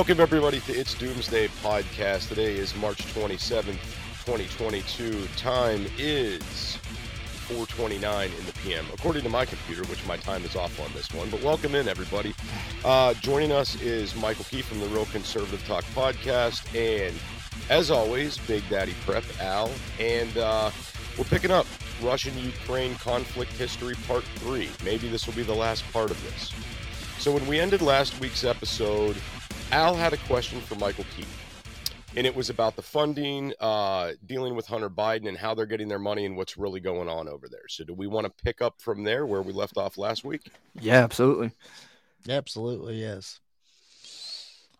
Welcome everybody to It's Doomsday podcast. Today is March 27th, 2022. Time is 4:29 in the PM, according to my computer, which my time is off on this one. But welcome in everybody. Uh, joining us is Michael Kee from the Real Conservative Talk podcast, and as always, Big Daddy Prep Al, and uh, we're picking up Russian-Ukraine conflict history part three. Maybe this will be the last part of this. So when we ended last week's episode Al had a question for Michael Kee, and it was about the funding, uh, dealing with Hunter Biden, and how they're getting their money and what's really going on over there. So, do we want to pick up from there where we left off last week? Yeah, absolutely. Absolutely, yes.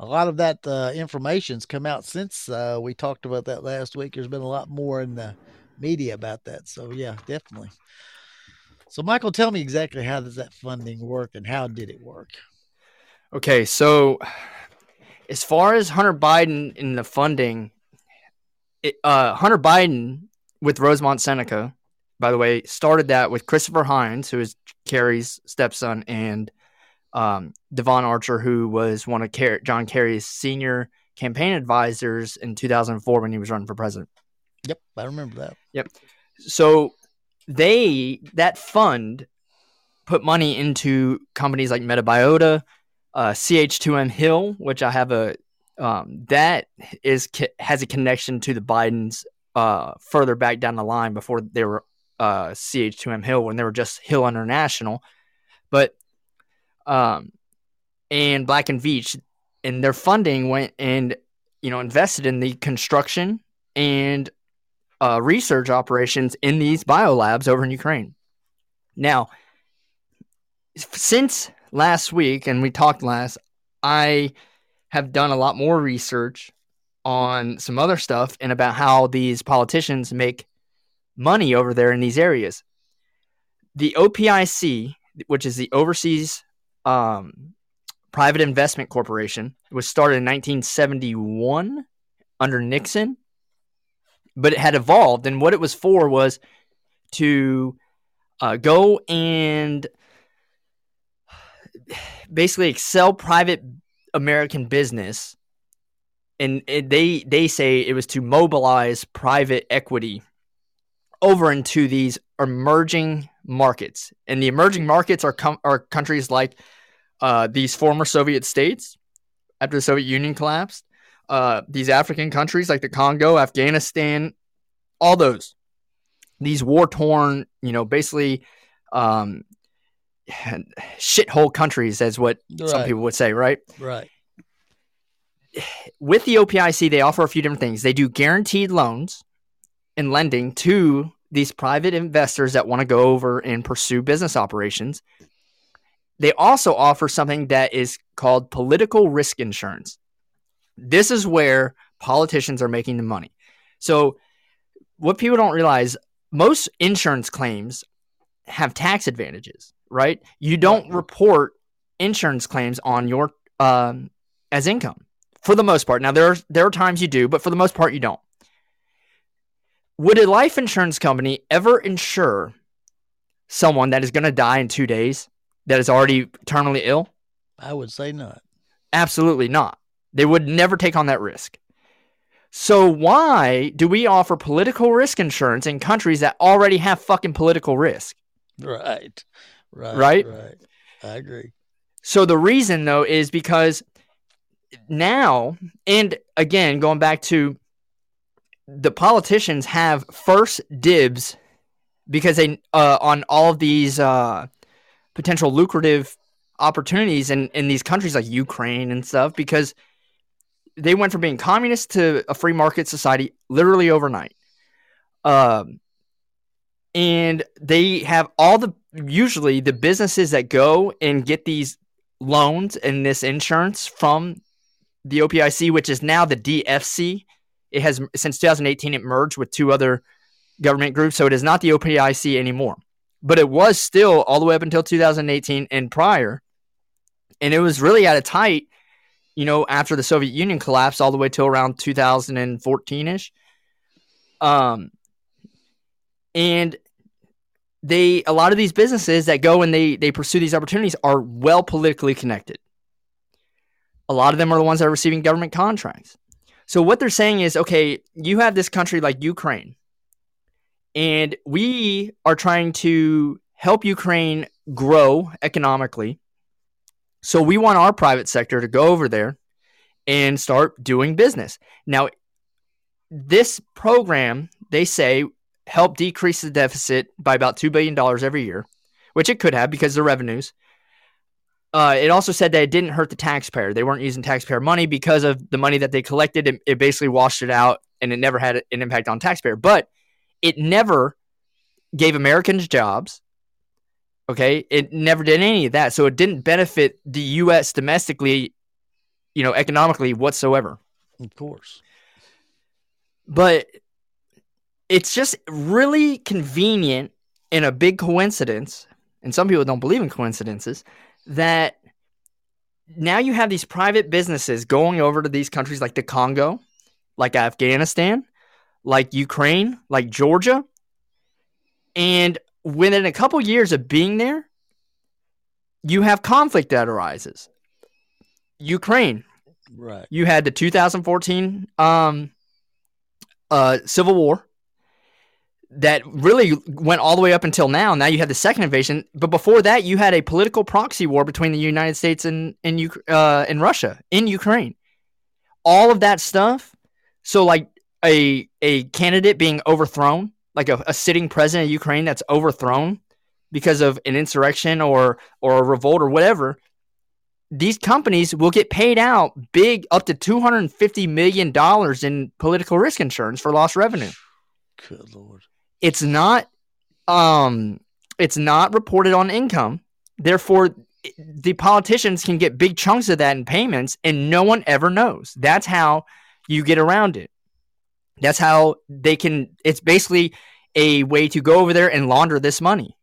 A lot of that uh, information's come out since uh, we talked about that last week. There's been a lot more in the media about that. So, yeah, definitely. So, Michael, tell me exactly how does that funding work and how did it work? Okay, so as far as Hunter Biden in the funding, it, uh, Hunter Biden with Rosemont Seneca, by the way, started that with Christopher Heinz, who is Kerry's stepson, and um, Devon Archer, who was one of Ker- John Kerry's senior campaign advisors in 2004 when he was running for president. Yep, I remember that. Yep. So they that fund put money into companies like Metabiota, uh, CH2M Hill, which I have a um, that is has a connection to the Bidens uh, further back down the line before they were uh, CH2M Hill when they were just Hill International, but um, and Black and Veatch and their funding went and you know invested in the construction and uh, research operations in these biolabs over in Ukraine. Now, since last week, and we talked last, I have done a lot more research on some other stuff and about how these politicians make money over there in these areas. The OPIC, which is the Overseas um, Private Investment Corporation, was started in 1971 under Nixon, but it had evolved, and what it was for was to uh, go and basically excel private American business, and it, they they say it was to mobilize private equity over into these emerging markets, and the emerging markets are com- are countries like uh, these former Soviet states after the Soviet Union collapsed. Uh, these African countries like the Congo, Afghanistan, all those, these war torn, you know, basically um, shithole countries, as what right. some people would say, right? Right. With the OPIC, they offer a few different things. They do guaranteed loans and lending to these private investors that want to go over and pursue business operations. They also offer something that is called political risk insurance. This is where politicians are making the money. So, what people don't realize, most insurance claims have tax advantages right? You don't report insurance claims on your um, as income for the most part. Now there are there are times you do, but for the most part you don't. Would a life insurance company ever insure someone that is going to die in 2 days that is already terminally ill? I would say not. Absolutely not. They would never take on that risk. So why do we offer political risk insurance in countries that already have fucking political risk? Right. Right. Right. Right. I agree. So the reason though is because now, and again, going back to the politicians have first dibs because they uh, on all of these uh, potential lucrative opportunities in, in these countries like Ukraine and stuff because they went from being communist to a free market society literally overnight. Um, and they have all the usually the businesses that go and get these loans and this insurance from the OPIC, which is now the DFC. It has since 2018 it merged with two other government groups, so it is not the OPIC anymore. But it was still all the way up until 2018 and prior, and it was really at a tight, you know, after the Soviet Union collapsed, all the way till around 2014 ish. Um, and they a lot of these businesses that go and they they pursue these opportunities are well politically connected. A lot of them are the ones that are receiving government contracts. So what they're saying is, okay, you have this country like Ukraine, and we are trying to help Ukraine grow economically. So we want our private sector to go over there and start doing business. Now, this program, they say, help decrease the deficit by about $2 billion every year, which it could have because of the revenues. Uh, it also said that it didn't hurt the taxpayer. They weren't using taxpayer money because of the money that they collected. It, it basically washed it out and it never had an impact on taxpayer. But it never gave Americans jobs. Okay. It never did any of that. So it didn't benefit the U.S. domestically, you know, economically whatsoever. Of course. But it's just really convenient and a big coincidence, and some people don't believe in coincidences, that now you have these private businesses going over to these countries like the Congo, like Afghanistan, like Ukraine, like Georgia. And within a couple years of being there, you have conflict that arises. Ukraine. Right. You had the 2014 um, uh, civil war that really went all the way up until now. Now you have the second invasion, but before that, you had a political proxy war between the United States and and uh, and Russia in Ukraine. All of that stuff. So like a a candidate being overthrown, like a, a sitting president of Ukraine that's overthrown because of an insurrection or or a revolt or whatever. These companies will get paid out big, up to two hundred and fifty million dollars in political risk insurance for lost revenue. Good lord it's not um it's not reported on income. Therefore, the politicians can get big chunks of that in payments and no one ever knows. That's how you get around it. That's how they can it's basically a way to go over there and launder this money.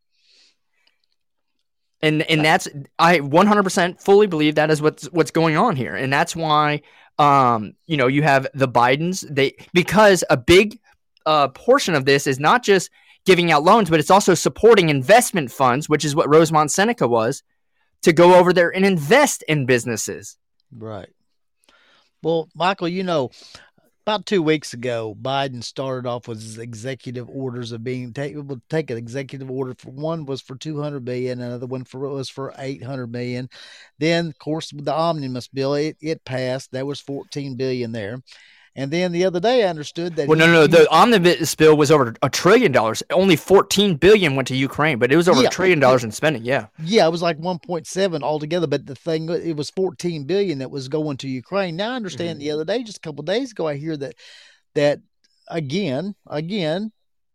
And and that's I 100% fully believe that is what's what's going on here. And that's why um you know, you have the Bidens they because a big uh, portion of this is not just giving out loans, but it's also supporting investment funds, which is what Rosemont Seneca was, to go over there and invest in businesses. Right. Well, Michael, you know, about two weeks ago, Biden started off with his executive orders of being able to take an executive order for one was for 200 billion, another one for was for 800 million. Then, of course, with the omnibus bill, it, it passed. That was 14 billion there. And then the other day, I understood that. Well, he, no, no. The omnibus bill was over a trillion dollars. Only fourteen billion went to Ukraine, but it was over yeah, a trillion dollars in spending. Yeah. Yeah, it was like one point seven altogether. But the thing, it was fourteen billion that was going to Ukraine. Now I understand. Mm-hmm. The other day, just a couple days ago, I hear that that again, again,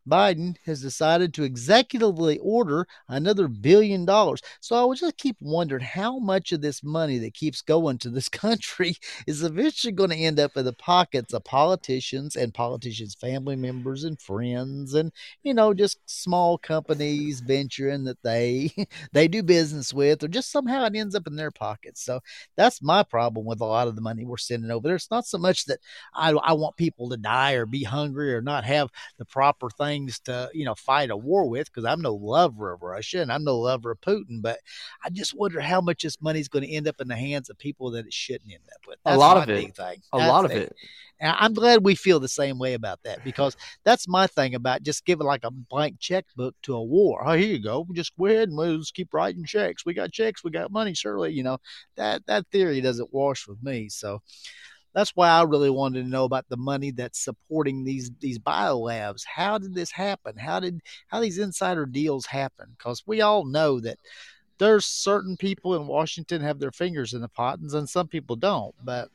Biden has decided to executively order another billion dollars. So I would just keep wondering how much of this money that keeps going to this country is eventually going to end up in the pockets of politicians and politicians' family members and friends and you know just small companies venturing that they they do business with or just somehow it ends up in their pockets. So that's my problem with a lot of the money we're sending over there. It's not so much that I, I want people to die or be hungry or not have the proper thing things to you know fight a war with because I'm no lover of Russia and I'm no lover of Putin, but I just wonder how much this money is going to end up in the hands of people that it shouldn't end up with. That's a lot of it. Thing. A lot of it. And I'm glad we feel the same way about that because that's my thing about just giving like a blank checkbook to a war. Oh, here you go. Just go ahead and we'll just keep writing checks. We got checks. We got money. Surely, you know that that theory doesn't wash with me. So that's why I really wanted to know about the money that's supporting these these biolabs. How did this happen? How did how these insider deals happen? Because we all know that there's certain people in Washington have their fingers in the pot, and some people don't. But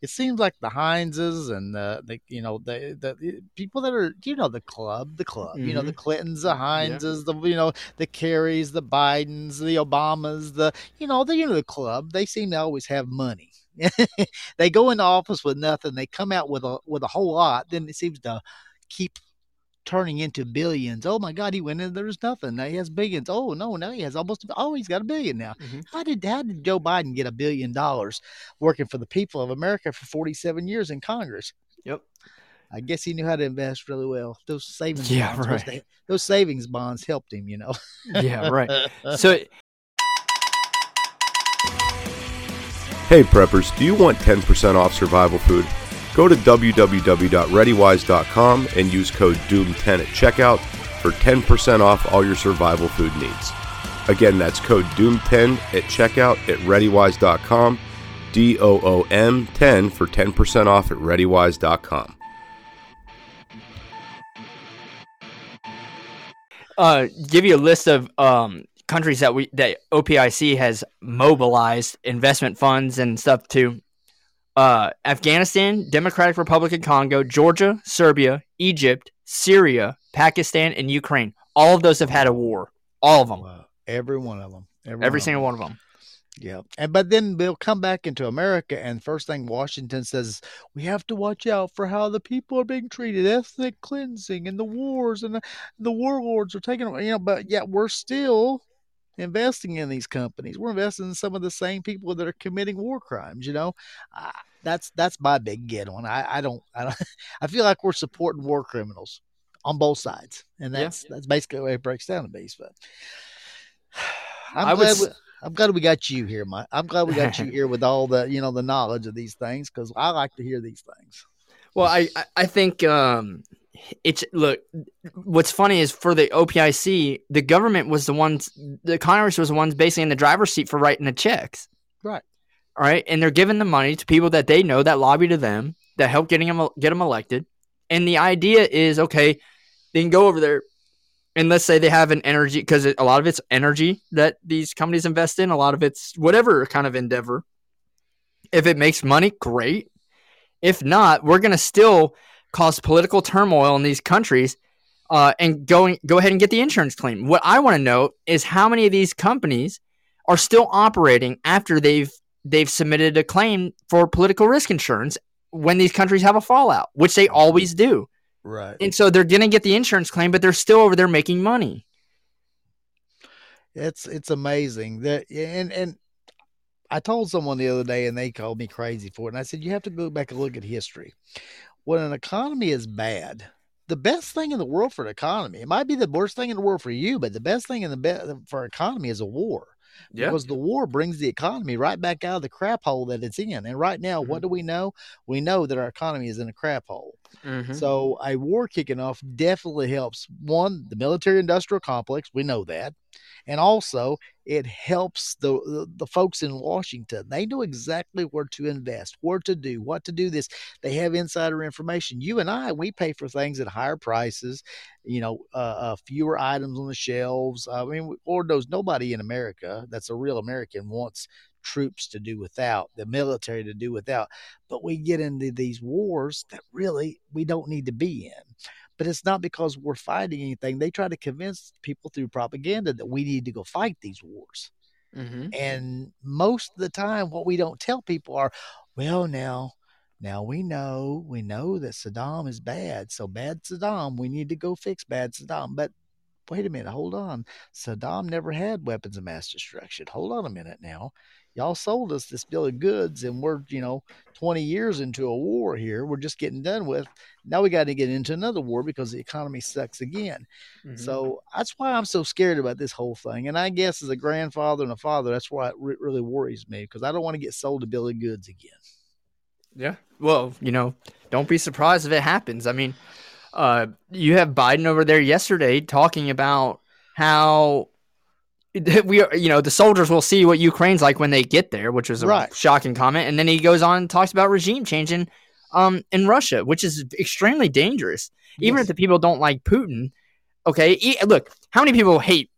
it seems like the Heinzes and the, the you know the, the people that are you know the club, the club, mm-hmm. you know the mm-hmm. Clintons, the Heinzes, yeah. the you know the Kerrys, the Bidens, the Obamas, the you know the you know the club. They seem to always have money. they go into office with nothing. They come out with a with a whole lot. Then it seems to keep turning into billions. Oh my God, he went in. There's nothing. Now he has billions. Oh no, now he has almost. Oh, he's got a billion now. Mm-hmm. How did how did Joe Biden get a billion dollars working for the people of America for 47 years in Congress? Yep. I guess he knew how to invest really well. Those savings, yeah, bonds, right. They, those savings bonds helped him, you know. yeah, right. So. Hey preppers, do you want 10% off survival food? Go to www.readywise.com and use code DOOM10 at checkout for 10% off all your survival food needs. Again, that's code DOOM10 at checkout at readywise.com, D O O M 10 for 10% off at readywise.com. Uh, give you a list of um, countries that we that OPIC has mobilized investment funds and stuff to uh, Afghanistan, Democratic Republic of Congo, Georgia, Serbia, Egypt, Syria, Pakistan, and Ukraine. All of those have had a war. All of them. Wow. Every one of them. Every, Every one single of them. one of them. Yeah. And but then they'll come back into America and first thing Washington says, we have to watch out for how the people are being treated, ethnic cleansing and the wars and the, the warlords are taking you know, but yet we're still investing in these companies. We're investing in some of the same people that are committing war crimes. You know, uh, that's that's my big get on. I, I don't I don't I feel like we're supporting war criminals on both sides, and that's yeah. that's basically the way it breaks down to be. But I'm I glad. Was... We, I'm glad we got you here, Mike. I'm glad we got you here with all the you know the knowledge of these things because I like to hear these things. Well, I I think um, it's look. What's funny is for the OPIC, the government was the ones, the Congress was the ones basically in the driver's seat for writing the checks. Right. All right, and they're giving the money to people that they know that lobby to them that help getting them get them elected. And the idea is okay, they can go over there and let's say they have an energy because a lot of it's energy that these companies invest in. A lot of it's whatever kind of endeavor. If it makes money, great. If not, we're gonna still cause political turmoil in these countries uh, and going go ahead and get the insurance claim. What I want to know is how many of these companies are still operating after they've they've submitted a claim for political risk insurance when these countries have a fallout, which they always do. Right. And so they're going to get the insurance claim, but they're still over there making money. It's it's amazing that and and I told someone the other day and they called me crazy for it. And I said, you have to go back and look at history when an economy is bad, the best thing in the world for an economy, it might be the worst thing in the world for you, but the best thing in the be- for economy is a war. Yeah. Because the war brings the economy right back out of the crap hole that it's in. And right now, mm-hmm. what do we know? We know that our economy is in a crap hole. Mm-hmm. So a war kicking off definitely helps. One, the military industrial complex, we know that and also it helps the, the, folks in Washington. They know exactly where to invest, where to do, what to do. This they have insider information. You and I, we pay for things at higher prices. You know, uh, uh, fewer items on the shelves. I mean, Lord knows nobody in America that's a real American wants troops to do without, the military to do without. But we get into these wars that really we don't need to be in but it's not because we're fighting anything. They try to convince people through propaganda that we need to go fight these wars. Mm-hmm. And most of the time, what we don't tell people are, well, now, now we know, we know that Saddam is bad. So bad Saddam, we need to go fix bad Saddam. But wait a minute, hold on. Saddam never had weapons of mass destruction. Hold on a minute now y'all sold us this bill of goods and we're you know 20 years into a war here. We're just getting done with. Now we got to get into another war because the economy sucks again. Mm-hmm. so that's why i'm so scared about this whole thing. And i guess as a grandfather and a father that's why it re- really worries me because i don't want to get sold a bill of goods again. Yeah. Well you know don't be surprised if it happens. I mean uh, you have biden over there yesterday talking about how we are, you know, the soldiers will see what Ukraine's like when they get there, which was a Right. shocking comment. And then he goes on and talks about regime changing um, in Russia, which is extremely dangerous. Even Yes. if the people don't like Putin, okay. E- look, how many people hate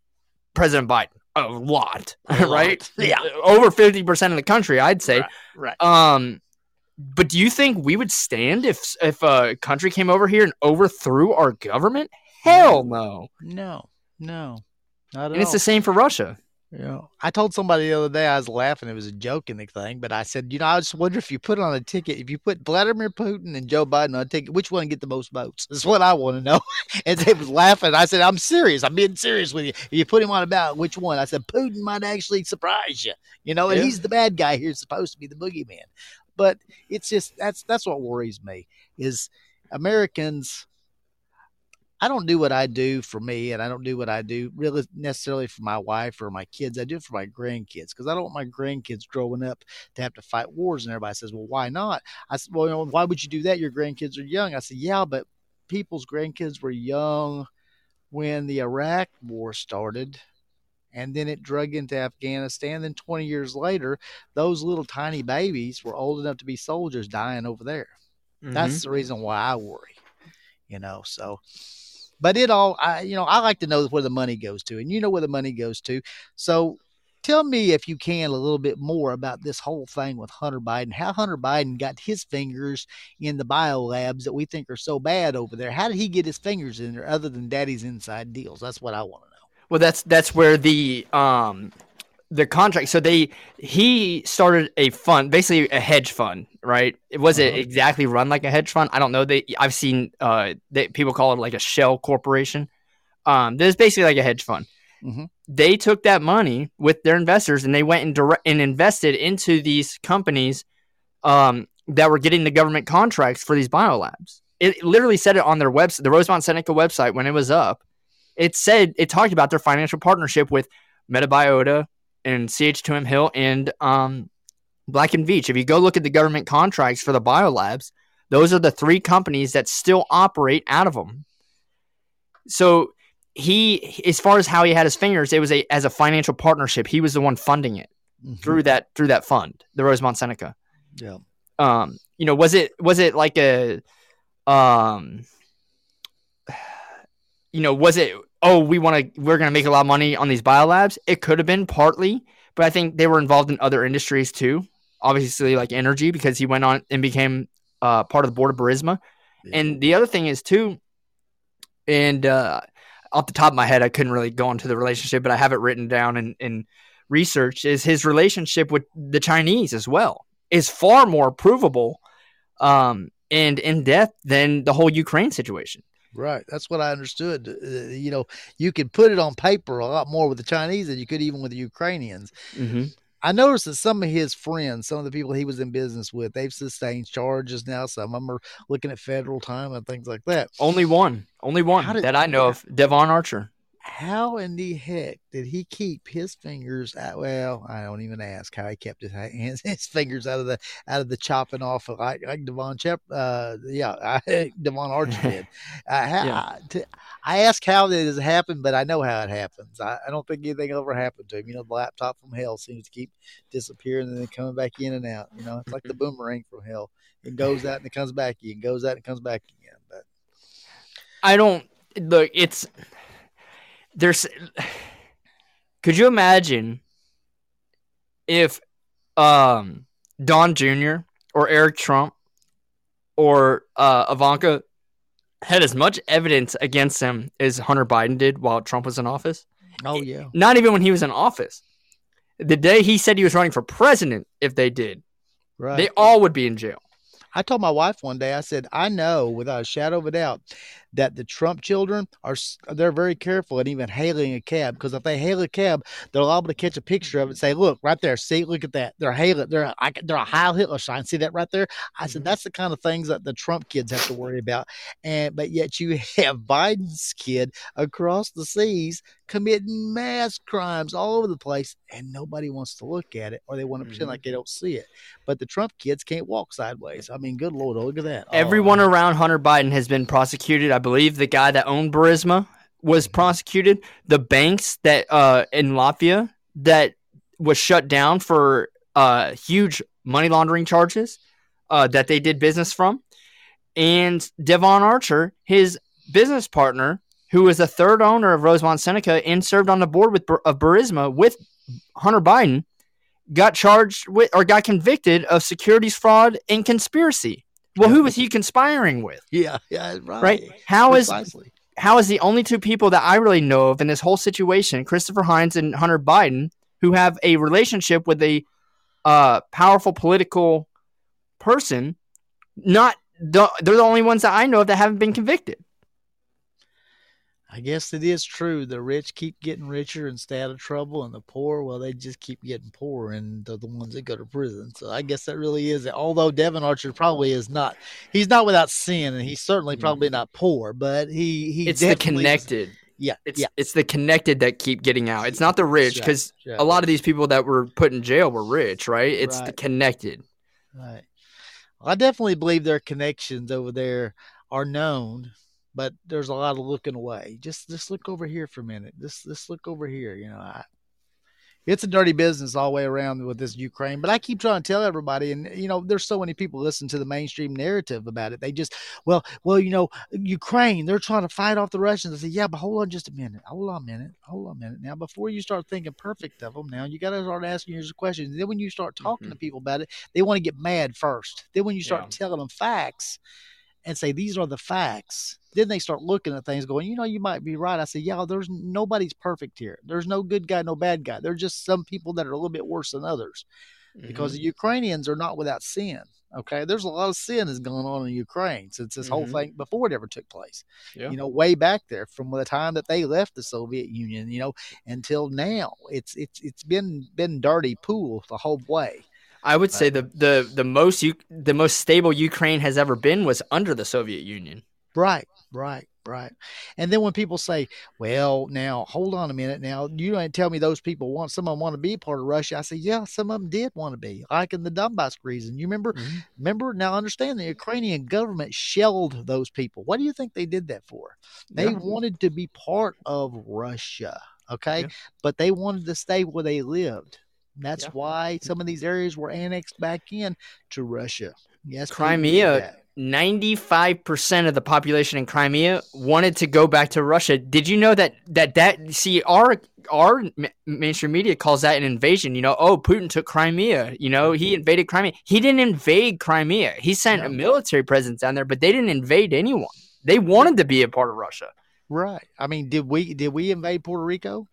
President Biden? A lot, A lot. right? Yeah. over fifty percent of the country, I'd say. Right. Um, but do you think we would stand if if a country came over here and overthrew our government? Hell no. No, no, And it's the same for Russia. Yeah. I told somebody the other day I was laughing. It was a joke in the thing, but I said, you know, I just wonder if you put on a ticket, if you put Vladimir Putin and Joe Biden on a ticket, which one get the most votes? That's what I want to know. and they was laughing. I said, I'm serious. I'm being serious with you. If you put him on a ballot, which one? I said, Putin might actually surprise you. You know, and Yeah. he's the bad guy here, supposed to be the boogeyman. But it's just that's that's what worries me is Americans. I don't do what I do for me, and I don't do what I do really necessarily for my wife or my kids. I do it for my grandkids because I don't want my grandkids growing up to have to fight wars. And everybody says, "Well, why not?" I said, "Well, you know, why would you do that? Your grandkids are young." I said, "Yeah, but people's grandkids were young when the Iraq War started." And then it drug into Afghanistan. Then 20 years later, those little tiny babies were old enough to be soldiers dying over there. That's mm-hmm. the reason why I worry, you know. So, but it all, I, you know, I like to know where the money goes to, and you know where the money goes to. So, tell me if you can a little bit more about this whole thing with Hunter Biden. How Hunter Biden got his fingers in the bio labs that we think are so bad over there. How did he get his fingers in there, other than Daddy's inside deals? That's what I want to know. Well, that's that's where the um the contract. So they he started a fund, basically a hedge fund, right? It was it Uh-huh. exactly run like a hedge fund. I don't know. They I've seen uh they, people call it like a shell corporation. Um, there's basically like a hedge fund. Mhm. They took that money with their investors and they went and direct and invested into these companies um that were getting the government contracts for these biolabs. It literally said it on their website, the Rosemont Seneca website when it was up it said it talked about their financial partnership with Metabiota and CH2M Hill and um, Black and Veatch. If you go look at the government contracts for the biolabs, those are the three companies that still operate out of them. So he, as far as how he had his fingers, it was a as a financial partnership. He was the one funding it Mhm. through that through that fund, the Rosemont Seneca Yeah. um you know was it was it like a um you know was it oh we want to we're going to make a lot of money on these biolabs it could have been partly but i think they were involved in other industries too obviously like energy because he went on and became uh, part of the board of Burisma. and the other thing is too and uh off the top of my head i couldn't really go into the relationship but i have it written down in, in research is his relationship with the chinese as well is far more provable um, and in depth than the whole Ukraine situation. Right. That's what I understood. Uh, you know, you could put it on paper a lot more with the Chinese than you could even with the Ukrainians. Mm-hmm. I noticed that some of his friends, some of the people he was in business with, they've sustained charges now. Some of them are looking at federal time and things like that. Only one, only one did- that I know of, Devon Archer. How in the heck did he keep his fingers out? Well, I don't even ask how he kept his hands, his fingers out of the out of the chopping off of like like Devon Chep, uh, yeah, I, Devon Archer did. Uh, how, Yeah. to, I ask how it has happened, but I know how it happens. I, I don't think anything ever happened to him. You know, the laptop from hell seems to keep disappearing and then coming back in and out. You know, it's like the boomerang from hell. It goes out and it comes back in, goes out and comes back again. But I don't look. It's there's. Could you imagine if um, Don Jr. or Eric Trump or uh, Ivanka had as much evidence against them as Hunter Biden did while Trump was in office? oh yeah, Not even when he was in office. The day he said he was running for president, if they did, right. they all would be in jail. I told my wife one day, I said, I know without a shadow of a doubt that the Trump children are they're very careful at even hailing a cab because if they hail a cab, they're liable to catch a picture of it and say, "Look right there, see, look at that. They're hailing. They're I, they're a Heil Hitler sign. See that right there." I said, "That's the kind of things that the Trump kids have to worry about." And but yet you have Biden's kid across the seas committing mass crimes all over the place, and nobody wants to look at it or they want to pretend Mhm. like they don't see it. But the Trump kids can't walk sideways. I mean, good lord, look at that. Oh, Everyone around Hunter Biden has been prosecuted. I believe the guy that owned Burisma was prosecuted, the banks that uh, in Latvia that was shut down for uh, huge money laundering charges uh, that they did business from, and Devon Archer, his business partner, who was the third owner of Rosemont Seneca and served on the board with of Burisma with Hunter Biden, got charged with or got convicted of securities fraud and conspiracy. Well, Yeah. who was he conspiring with? Yeah, yeah, right. Right? How is Precisely. how is the only two people that I really know of in this whole situation, Christopher Heinz and Hunter Biden, who have a relationship with a uh, powerful political person, not the, they're the only ones that I know of that haven't been convicted. I guess it is true. The rich keep getting richer and stay out of trouble, and the poor, well, they just keep getting poorer, and they're the ones that go to prison. So I guess that really is it. Although Devon Archer probably is not, he's not without sin, and he's certainly mm-hmm. probably not poor, but he he It's the definitely is- connected. yeah, It's yeah. it's the connected that keep getting out. It's not the rich because right. a lot of these people that were put in jail were rich, right? It's the connected. Right. Well, I definitely believe their connections over there are known, but there's a lot of looking away. Just just look over here for a minute. Just just look over here. You know, I, it's a dirty business all the way around with this Ukraine. But I keep trying to tell everybody, and you know, there's so many people listen to the mainstream narrative about it. They just, well, well, you know, Ukraine, they're trying to fight off the Russians. I say, yeah, but hold on just a minute. Hold on a minute. Hold on a minute. Now, before you start thinking perfect of them, now you got to start asking yourself questions. Then when you start talking mm-hmm. to people about it, they want to get mad first. Then when you start Yeah. telling them facts and say these are the facts, then they start looking at things going, you know, you might be right. I say, yeah, there's nobody's perfect here. There's no good guy, no bad guy. There's just some people that are a little bit worse than others because Mm-hmm. the Ukrainians are not without sin. Okay, there's a lot of sin that's gone on in Ukraine since this whole Mhm. thing before it ever took place. Yeah. You know, way back there from the time that they left the Soviet Union, you know, until now, it's it's it's been been dirty pool the whole way. I would say the the the most you the most stable Ukraine has ever been was under the Soviet Union. Right, right, right. And then when people say, "Well, now hold on a minute. Now you don't tell me those people want some of them want to be part of Russia." I say, "Yeah, some of them did want to be, like in the Donbass region. You remember? Mhm. Remember? Now understand the Ukrainian government shelled those people. What do you think they did that for? They Yeah. wanted to be part of Russia, okay? Yeah. But they wanted to stay where they lived. That's Yeah. why some of these areas were annexed back in to Russia. Yes, Crimea, 95% of the population in Crimea wanted to go back to Russia. Did you know that that that see our our mainstream media calls that an invasion, you know, oh Putin took Crimea, you know, he mm-hmm. invaded Crimea. He didn't invade Crimea. He sent a military presence down there, but they didn't invade anyone. They wanted to be a part of Russia. Right. I mean, did we did we invade Puerto Rico?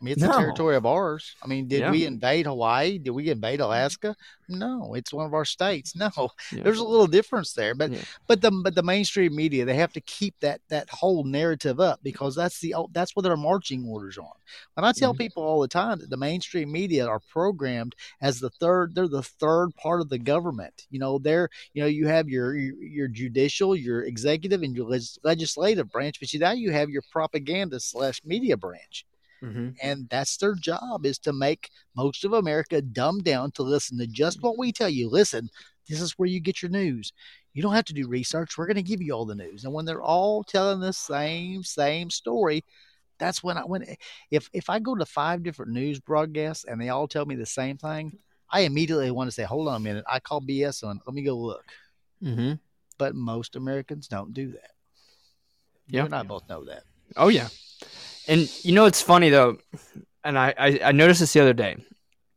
I mean, it's No. a territory of ours. I mean, did Yeah. we invade Hawaii? Did we invade Alaska? No, it's one of our states. No, Yeah. there's a little difference there. But Yeah. but the but the mainstream media they have to keep that that whole narrative up because that's the that's what their marching orders on. When I tell Mhm. people all the time that the mainstream media are programmed as the third, they're the third part of the government. You know, they're you know you have your your, your judicial, your executive, and your legislative branch, but you now you have your propaganda slash media branch Mhm. and that's their job is to make most of america dumb down to listen to just what we tell you. Listen this is where you get your news. You don't have to do research. We're going to give you all the news. And when they're all telling the same same story that's when i when if if i go to five different news broadcasts and they all tell me the same thing i immediately want to say hold on a minute. I call bs on let me go look. Mhm. but most americans don't do that. Yeah. you and i both know that. Oh yeah, and you know it's funny though, and I, I I noticed this the other day.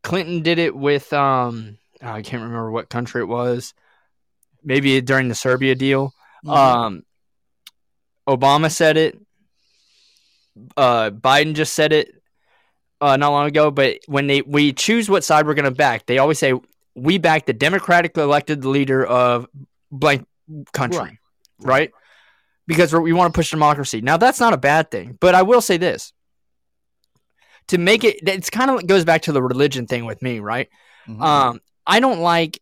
Clinton did it with um oh, I can't remember what country it was. Maybe during the Serbia deal. Mhm. Um, Obama said it. Uh, Biden just said it uh, not long ago. But when they we choose what side we're going to back, they always say we back the Democratic elected leader of blank country, Right. right? Because we're, want to push democracy. Now that's not a bad thing, but I will say this: to make it, it's kind of goes back to the religion thing with me, right? Mhm. Um, I don't like,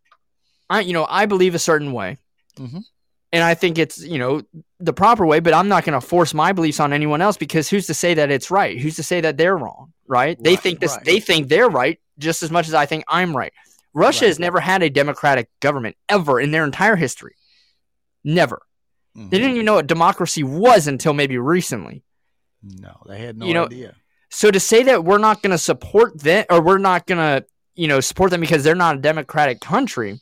I you know I believe a certain way, Mhm. and I think it's you know the proper way, but I'm not going to force my beliefs on anyone else because who's to say that it's right? Who's to say that they're wrong? Right? they think this, right. they think they're right just as much as I think I'm right. Russia Right. has never had a democratic government ever in their entire history. Never. Mhm. They didn't even know what democracy was until maybe recently. No, they had no You know, idea. So to say that we're not going to support them or we're not going to, you know, support them because they're not a democratic country,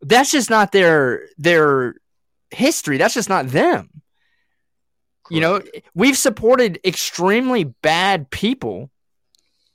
that's just not their their history. That's just not them. You know, we've supported extremely bad people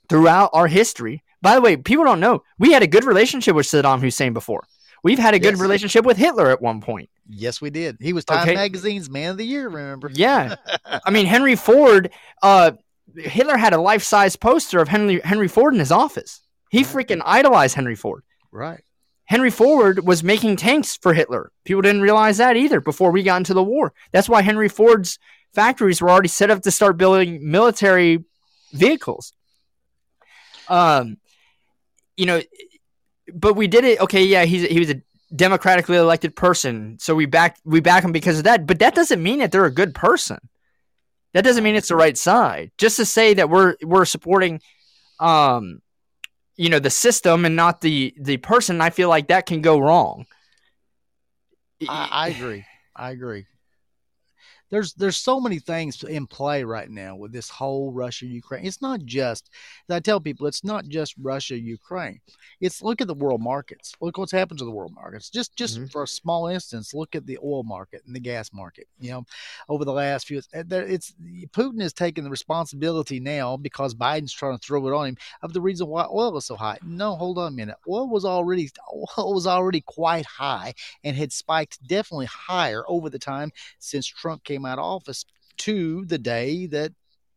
throughout our history. By the way, people don't know we had a good relationship with Saddam Hussein before. We've had a good Yes. relationship with Hitler at one point. Yes, we did. He was Time Okay. Magazine's Man of the Year. Remember? Yeah. I mean, Henry Ford, uh, Hitler had a life size poster of Henry Henry Ford in his office. He freaking idolized Henry Ford. Right. Henry Ford was making tanks for Hitler. People didn't realize that either before we got into the war. That's why Henry Ford's factories were already set up to start building military vehicles. Um, you know, but we did it. Okay, yeah, he's he was a democratically elected person, so we back we back them because of that. But that doesn't mean that they're a good person. That doesn't mean it's the right side. Just to say that we're we're supporting, um, you know, the system and not the the person. I feel like that can go wrong. I, I agree. I agree. There's there's so many things in play right now with this whole Russia Ukraine. It's not just as I tell people, it's not just Russia Ukraine. It's look at the world markets. Look what's happened to the world markets. Just just Mhm. for a small instance, look at the oil market and the gas market. You know, over the last few, it's Putin is taking the responsibility now because Biden's trying to throw it on him of the reason why oil is so high. No, hold on a minute. Oil was already oil was already quite high and had spiked definitely higher over the time since Trump came out of office to the day that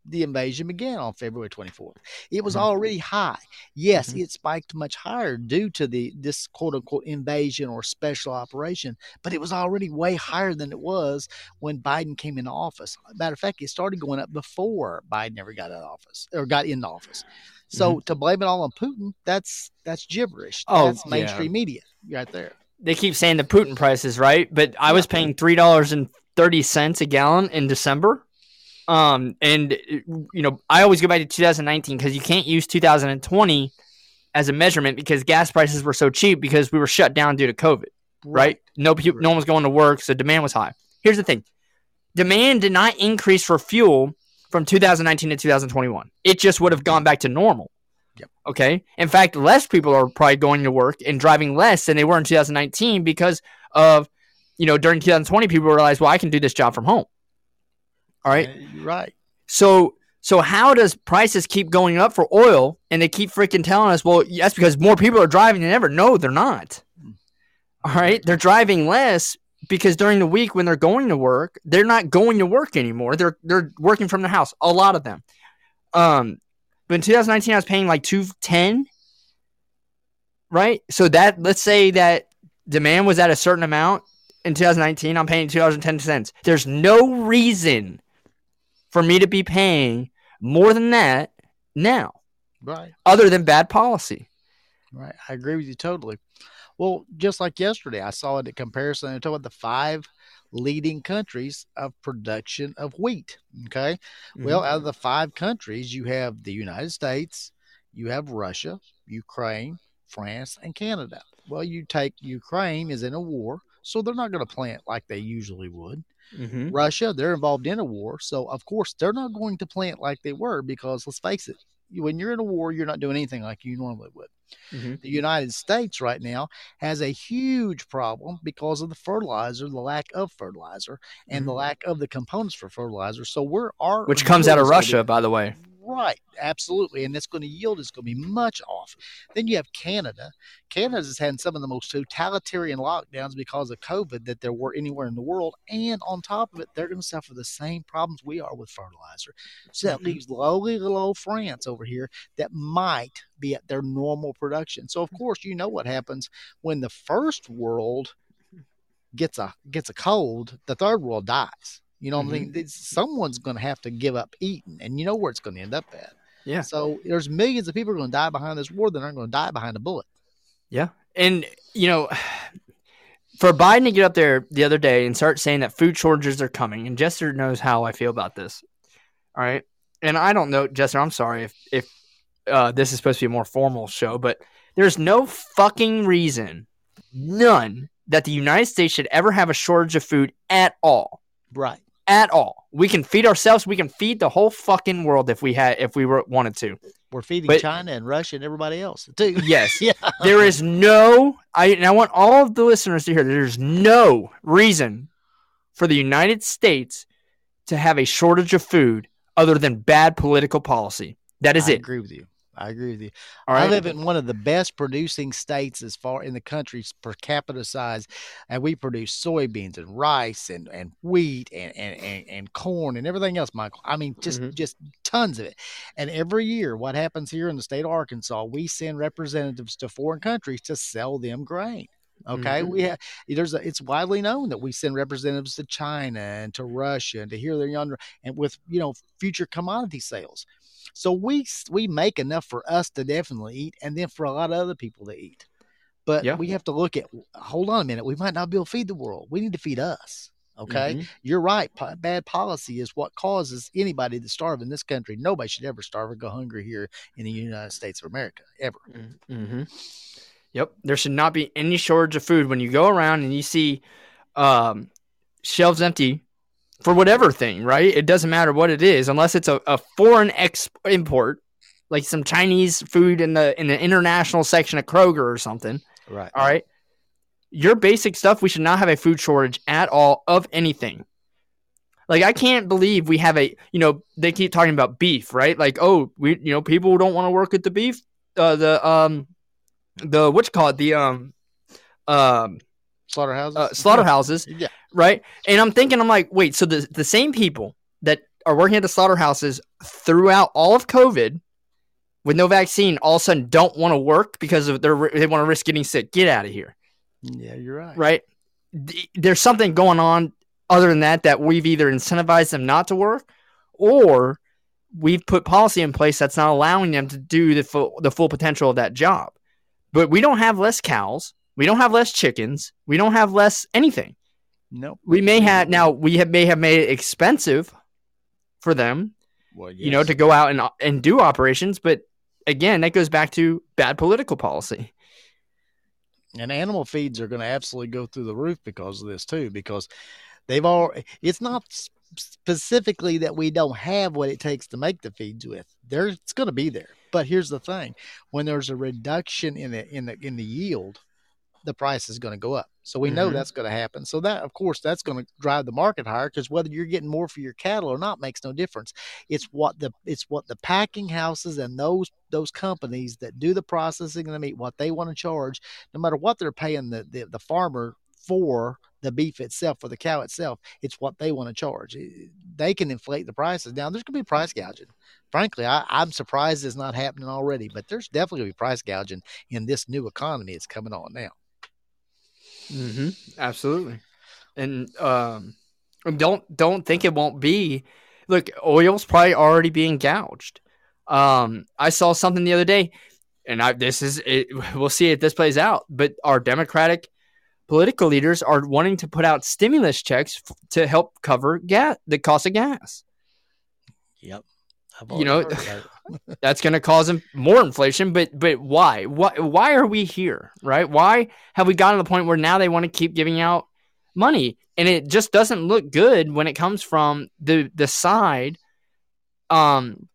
the invasion began on February 24th. It was Mhm. already high. Yes, Mhm. it spiked much higher due to the this quote unquote invasion or special operation, but it was already way higher than it was when Biden came into office. Matter of fact, it started going up before Biden ever got out of office or got into office. So to blame it all on Putin, that's that's gibberish. Oh, that's yeah. mainstream media right there. They keep saying the Putin prices, right? But I was paying three dollars and thirty cents a gallon in December. Um, and you know, I always go back to 2019 because you can't use 2020 as a measurement because gas prices were so cheap because we were shut down due to COVID. right? No, no one was going to work, so demand was high. Here's the thing: demand did not increase for fuel from 2019 to 2021. It just would have gone back to normal. Yep. Okay. In fact, less people are probably going to work and driving less than they were in 2019 because of, you know, during 2020, people realized, well, I can do this job from home. All right. You're right. So so how does prices keep going up for oil and they keep freaking telling us, well, that's because more people are driving than ever. No, they're not. All right. They're driving less because during the week when they're going to work, they're not going to work anymore. They're they're working from the house. A lot of them. Um but in 2019 I was paying like 210 right? So that let's say that demand was at a certain amount in 2019, I'm paying $2.10. There's no reason for me to be paying more than that now, Right. other than bad policy. Right. I agree with you totally. Well, just like yesterday, I saw it in comparison. They talk about the five leading countries of production of wheat. Okay. Mm-hmm. Well, out of the five countries, you have the United States, you have Russia, Ukraine, France, and Canada. Well, you take Ukraine is in a war, so they're not going to plant like they usually would. Mhm. Russia, they're involved in a war, so of course they're not going to plant like they were because let's face it, when you're in a war, you're not doing anything like you normally would. Mhm. The United States right now has a huge problem because of the fertilizer, the lack of fertilizer, and the Mhm. lack of the components for fertilizer. So we're our Which comes out of yield is gonna Russia, by the way. Right, absolutely, and it's going to yield is going to be much off. Then you have Canada. Canada's has had some of the most totalitarian lockdowns because of COVID that there were anywhere in the world, and on top of it, they're going to suffer the same problems we are with fertilizer. So that Mhm. leaves lowly little old France over here that might be at their normal production. So of course, you know what happens when the first world gets a gets a cold, the third world dies. You know what I mean? Someone's going to have to give up eating, and you know where it's going to end up at. Yeah. So there's millions of people going to die behind this war that aren't going to die behind a bullet. Yeah. And, you know, for Biden to get up there the other day and start saying that food shortages are coming, and Jester knows how I feel about this. All right. And I don't know, Jester, I'm sorry if, if uh, this is supposed to be a more formal show, but there's no fucking reason, none, that the United States should ever have a shortage of food at all. Right. At all. We can feed ourselves. We can feed the whole fucking world if we had if we were wanted to. We're feeding But- China and Russia and everybody else too. Yes. yeah. there is no I and I want all of the listeners to hear there's no reason for the United States to have a shortage of food other than bad political policy. That is I it. agree with you. I agree with you. All I live in one of the best producing states as far in the country's per capita size, and we produce soybeans and rice and, and wheat and, and, and, and corn and everything else, Michael. I mean, just Mhm. just tons of it. And every year, what happens here in the state of Arkansas, we send representatives to foreign countries to sell them grain. Okay, Mhm. we have there's a, it's widely known that we send representatives to China and to Russia and to hear their yonder and with you know future commodity sales. So we we make enough for us to definitely eat, and then for a lot of other people to eat. But Yeah. we have to look at. Hold on a minute. We might not be able to feed the world. We need to feed us. Okay, Mhm. you're right. Po- bad policy is what causes anybody to starve in this country. Nobody should ever starve or go hungry here in the United States of America ever. Mm-hmm. Yep. There should not be any shortage of food when you go around and you see um, shelves empty for whatever thing, right? It doesn't matter what it is, unless it's a, a foreign ex import, like some Chinese food in the in the international section of Kroger or something. Right. All right. Your basic stuff, we should not have a food shortage at all of anything. Like I can't believe we have a, you know, they keep talking about beef, right? Like, oh, we, you know, people don't want to work at the beef, uh, the, um, the what you call it, the, um, um, Slaughterhouses. uh, slaughterhouses, Yeah. right? And I'm thinking, I'm like, wait, so the the same people that are working at the slaughterhouses throughout all of COVID with no vaccine, all of a sudden don't want to work because of their they want to risk getting sick. Get out of here Yeah, you're right. right? There's something going on other than that that we've either incentivized them not to work or we've put policy in place that's not allowing them to do the full, the full potential of that job. But we don't have less cows. We don't have less chickens. We don't have less anything. Nope. We may have now we have, may have made it expensive for them, Well, you know, to go out and and do operations, but again, that goes back to bad political policy. and animal feeds are going to absolutely go through the roof because of this too because they've all it's not specifically that we don't have what it takes to make the feeds with there it's going to be there. But here's the thing when there's a reduction in the in the in the yield the price is going to go up. So we know Mhm. that's going to happen. So that of course that's going to drive the market higher because whether you're getting more for your cattle or not makes no difference. It's what the it's what the packing houses and those those companies that do the processing of the meat what they want to charge no matter what they're paying the, the, the farmer for the beef itself for the cow itself it's what they want to charge they can inflate the prices now there's going to be price gouging frankly I, i'm surprised it's not happening already but there's definitely going to be price gouging in this new economy that's coming on now Mm-hmm. Absolutely. And um, don't don't think it won't be. Look, oil's probably already being gouged. Um, I saw something the other day, and I this is it, we'll see if this plays out. But our Democratic political leaders are wanting to put out stimulus checks f- to help cover gas the cost of gas. yep You know, already heard about it. That's going to cause more inflation. But but why? Why why are we here? Right? Why have we gotten to the point where now they want to keep giving out money, and it just doesn't look good when it comes from the the side, um,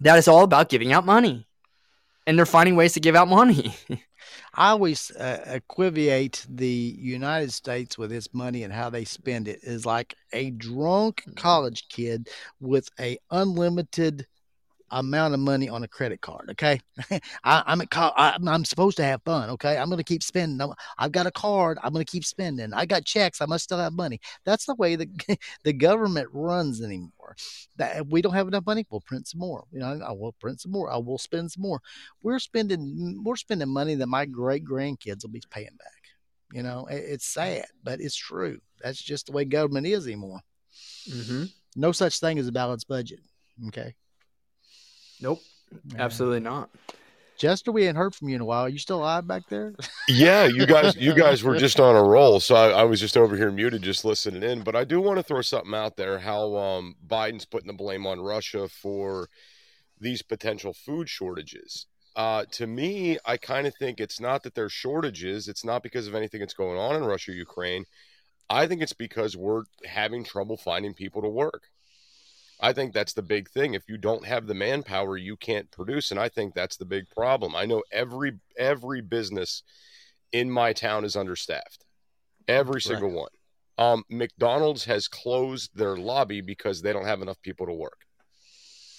that is all about giving out money, and they're finding ways to give out money. I always uh, equivocate the United States with its money and how they spend it is like a drunk college kid with a unlimited amount of money on a credit card. Okay, I, I'm at co- I'm, I'm supposed to have fun. Okay, I'm going to keep spending. I'm, I've got a card. I'm going to keep spending. I got checks. I must still have money. That's the way the the government runs anymore. That we don't have enough money, we'll print some more. You know, I will print some more. I will spend some more. We're spending we're spending money that my great grandkids will be paying back. You know, it, it's sad, but it's true. That's just the way government is anymore. mm-hmm. No such thing as a balanced budget. Okay. Nope, absolutely not. Jester, we ain't heard from you in a while. Are you still alive back there? Yeah, you guys, you guys were just on a roll, so I, I was just over here muted, just listening in. But I do want to throw something out there: how um, Biden's putting the blame on Russia for these potential food shortages. Uh, to me, I kind of think it's not that there's shortages; it's not because of anything that's going on in Russia, Ukraine. I think it's because we're having trouble finding people to work. I think that's the big thing. If you don't have the manpower, you can't produce, and I think that's the big problem. I know every every business in my town is understaffed. Every single one. Um, McDonald's has closed their lobby because they don't have enough people to work.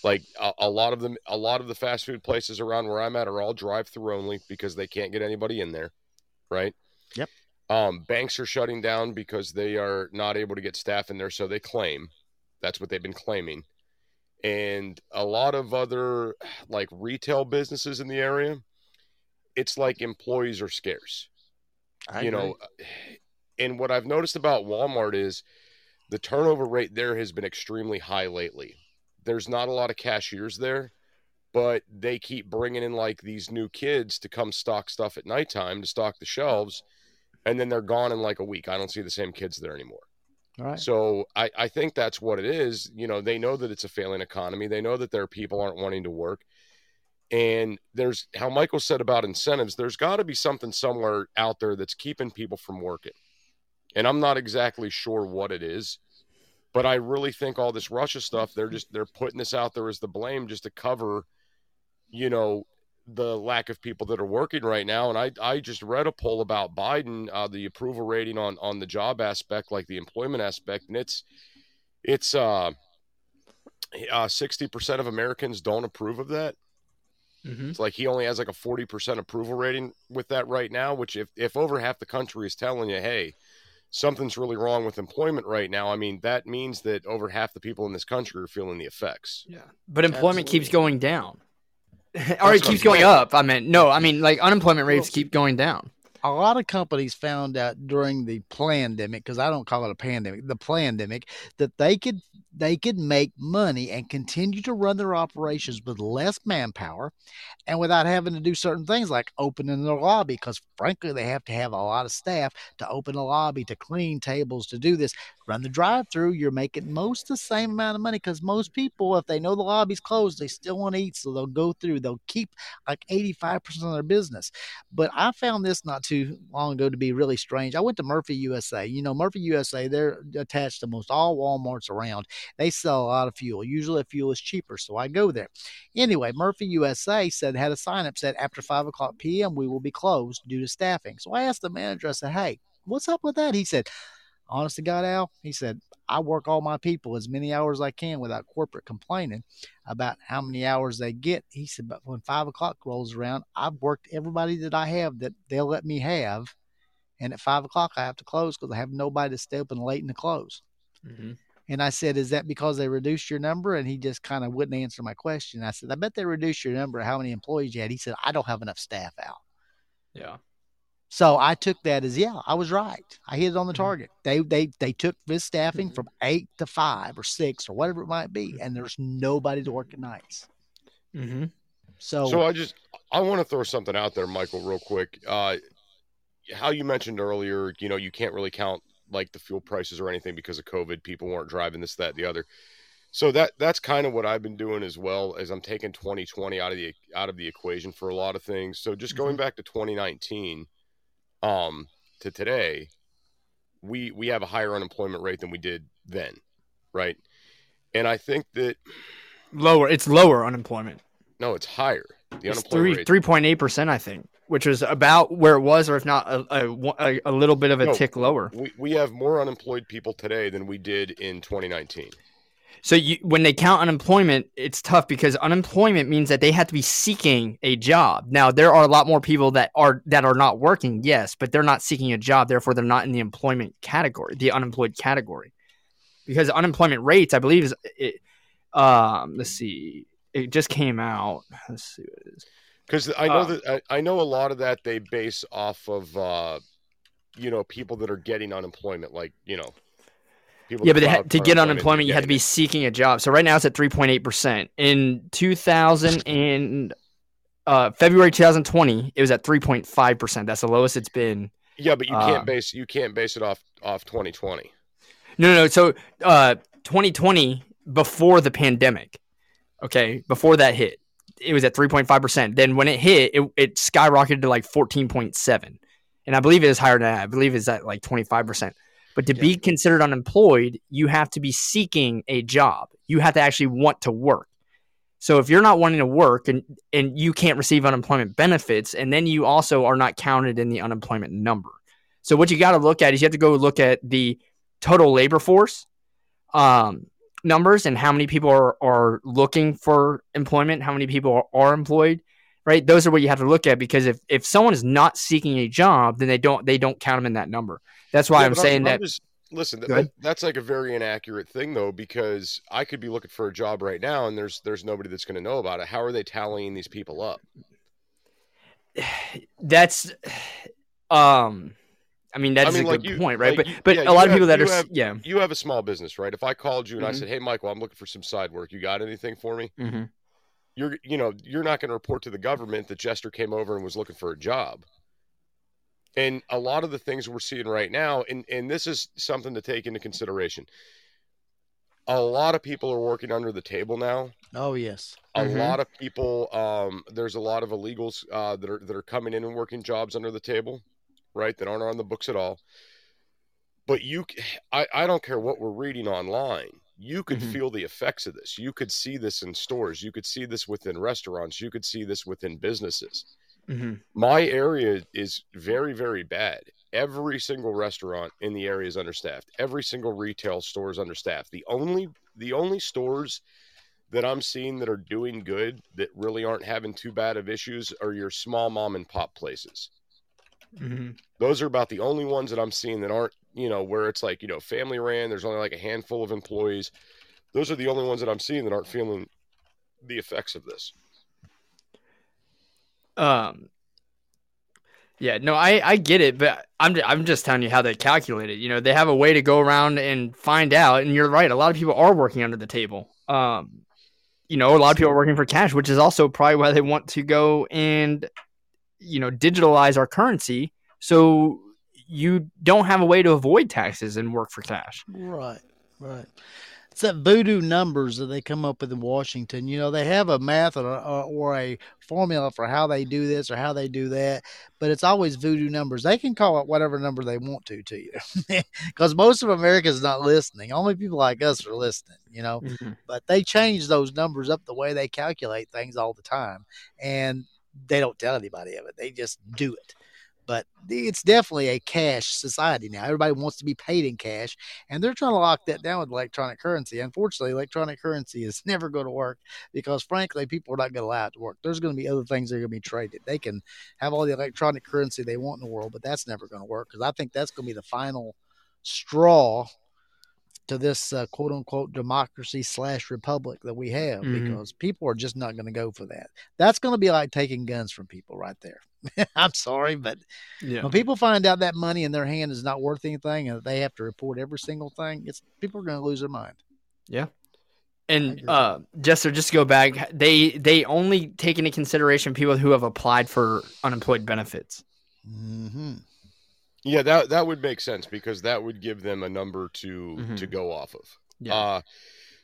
Like a, a lot of them, a lot of the fast food places around where I'm at are all drive-through only because they can't get anybody in there, right? Yep. Um, banks are shutting down because they are not able to get staff in there, so they claim that's what they've been claiming. And a lot of other like retail businesses in the area, it's like employees are scarce. I you know, uh, and what I've noticed about Walmart is the turnover rate there has been extremely high lately. There's not a lot of cashiers there, but they keep bringing in like these new kids to come stock stuff at nighttime to stock the shelves, and then they're gone in like a week. I don't see the same kids there anymore. Right. So I, I think that's what it is. You know, they know that it's a failing economy. They know that their people aren't wanting to work. And there's how Michael said about incentives, there's got to be something somewhere out there that's keeping people from working. And I'm not exactly sure what it is, but I really think all this Russia stuff, they're just they're putting this out there as the blame just to cover, you know, the lack of people that are working right now. And I I just read a poll about Biden, uh, the approval rating on on the job aspect, like the employment aspect, and it's it's uh sixty percent of Americans don't approve of that. Mm-hmm. It's like he only has like a forty percent approval rating with that right now. Which if if over half the country is telling you, hey, something's really wrong with employment right now, I mean that means that over half the people in this country are feeling the effects. Yeah, but employment keeps going down. Or it keeps going up. I mean, no, I mean like unemployment rates Well- keep going down. A lot of companies found out during the pandemic because I don't call it a pandemic, the pandemic, that they could they could make money and continue to run their operations with less manpower and without having to do certain things like opening the lobby because frankly they have to have a lot of staff to open a lobby to clean tables to do this. Run the drive through you're making most the same amount of money because most people if they know the lobby's closed they still want to eat so they'll go through they'll keep like 85% of their business. But I found this not too long ago to be really strange. I went to Murphy USA. You know, Murphy USA, they're attached to most all Walmarts around. They sell a lot of fuel. Usually, fuel is cheaper, so I go there. Anyway, Murphy USA said had a sign up said after five o'clock p.m. we will be closed due to staffing. So I asked the manager. I said, "Hey, what's up with that?" He said, "Honest to God, Al," he said, "I work all my people as many hours as I can without corporate complaining." about how many hours they get. He said, but when five o'clock rolls around, I've worked everybody that I have that they'll let me have. And at five o'clock, I have to close because I have nobody to stay open late and to close. Mm-hmm. And I said, Is that because they reduced your number? And he just kind of wouldn't answer my question. I said, I bet they reduced your number. How many employees you had? He said, I don't have enough staff out. Yeah. So I took that as yeah, I was right. I hit it on the Mhm. target. They they they took this staffing Mhm. from eight to five or six or whatever it might be, and there's nobody to work at nights. Mm-hmm. So, So I just I want to throw something out there, Michael, real quick. Uh, how you mentioned earlier, you know, you can't really count like the fuel prices or anything because of COVID. People weren't driving this, that, the other. So that that's kind of what I've been doing as well as I'm taking 2020 out of the out of the equation for a lot of things. So just going back to 2019, um, to today, we we have a higher unemployment rate than we did then, right? And I think that Lower. It's lower unemployment. no, it's higher. The It's unemployment three three point eight percent, I think, which is about where it was, or if not a a, a, a little bit of a No. tick lower. We, we have more unemployed people today than we did in 2019. So you, when they count unemployment, it's tough because unemployment means that they have to be seeking a job. Now there are a lot more people that are that are not working, yes, but they're not seeking a job. Therefore, they're not in the employment category, the unemployed category, because unemployment rates, I believe, is it, um, let's see, it just came out. Let's see what it is. Because I know Uh. that I, I know a lot of that they base off of uh, you know people that are getting unemployment, like you know. Yeah, but they had, to get unemployment, you had to be seeking a job. So right now it's at 3.8%. In 2000 and uh, February 2020, it was at 3.5%. That's the lowest it's been. Yeah, but you uh, can't base you can't base it off off 2020. No, no, no. So uh, 2020, before the pandemic, okay, before that hit, it was at 3.5%. Then when it hit, it, it skyrocketed to like 14.7. And I believe it is higher than that. I believe it's at like 25%. But to Yeah. be considered unemployed, you have to be seeking a job. You have to actually want to work. So if you're not wanting to work and and you can't receive unemployment benefits, and then you also are not counted in the unemployment number. So what you got to look at is you have to go look at the total labor force um, numbers and how many people are, are looking for employment, how many people are, are employed, right? Those are what you have to look at because if, if someone is not seeking a job, then they don't they don't count them in that number. That's why Yeah, I'm saying that. just- listen, that, that's like a very inaccurate thing though, because I could be looking for a job right now, and there's there's nobody that's going to know about it. How are they tallying these people up? that's um I mean that's I mean, a like good you- point, right? like but you- but yeah, a lot of have- people that are have- yeah. You have a small business, right? If I called you and I Mhm. said, "Hey, Michael, I'm looking for some side work. You got anything for me?" hmm You're you know you're not going to report to the government that Jester came over and was looking for a job. And a lot of the things we're seeing right now, and and this is something to take into consideration. A lot of people are working under the table now. Oh yes. a Mhm. lot of people um, there's a lot of illegals uh, that are that are coming in and working jobs under the table right that aren't on the books at all but you I, I don't care what we're reading online you could Mhm. feel the effects of this you could see this in stores you could see this within restaurants you could see this within businesses hmm my area is very very bad. Every single restaurant in the area is understaffed. Every single retail store is understaffed. The only the only stores that i'm seeing that are doing good that really aren't having too bad of issues are your small mom and pop places. Hmm those are about the only ones that i'm seeing that aren't you know where it's like you know family ran there's only like a handful of employees. Those are the only ones that i'm seeing that aren't feeling the effects of this Um. Yeah, no, I, I get it, but I'm ju- I'm just telling you how they calculate it. You know, they have a way to go around and find out. And you're right, a lot of people are working under the table. Um, you know, a lot of people are working for cash, which is also probably why they want to go and, you know, digitalize our currency so you don't have a way to avoid taxes and work for cash. Right, right. It's that voodoo numbers that they come up with in Washington. You know, they have a math or, uh, or a formula for how they do this or how they do that, but it's always voodoo numbers. They can call it whatever number they want to to you, because most of America is not listening. Only people like us are listening. You know, mm-hmm. but they change those numbers up the way they calculate things all the time, and they don't tell anybody of it. They just do it. But it's definitely a cash society now. Everybody wants to be paid in cash, and they're trying to lock that down with electronic currency. Unfortunately, electronic currency is never going to work because, frankly, people are not going to allow it to work. There's going to be other things that are going to be traded. They can have all the electronic currency they want in the world, but that's never going to work because I think that's going to be the final straw to this uh, quote unquote democracy slash republic that we have Mhm. because people are just not going to go for that. That's going to be like taking guns from people right there. I'm sorry, but Yeah. when people find out that money in their hand is not worth anything and they have to report every single thing, it's people are going to lose their mind. Yeah. And uh, just to just go back, they they only take into consideration people who have applied for unemployed benefits. hmm Yeah, that that would make sense because that would give them a number to Mhm. to go off of. Yeah. Uh,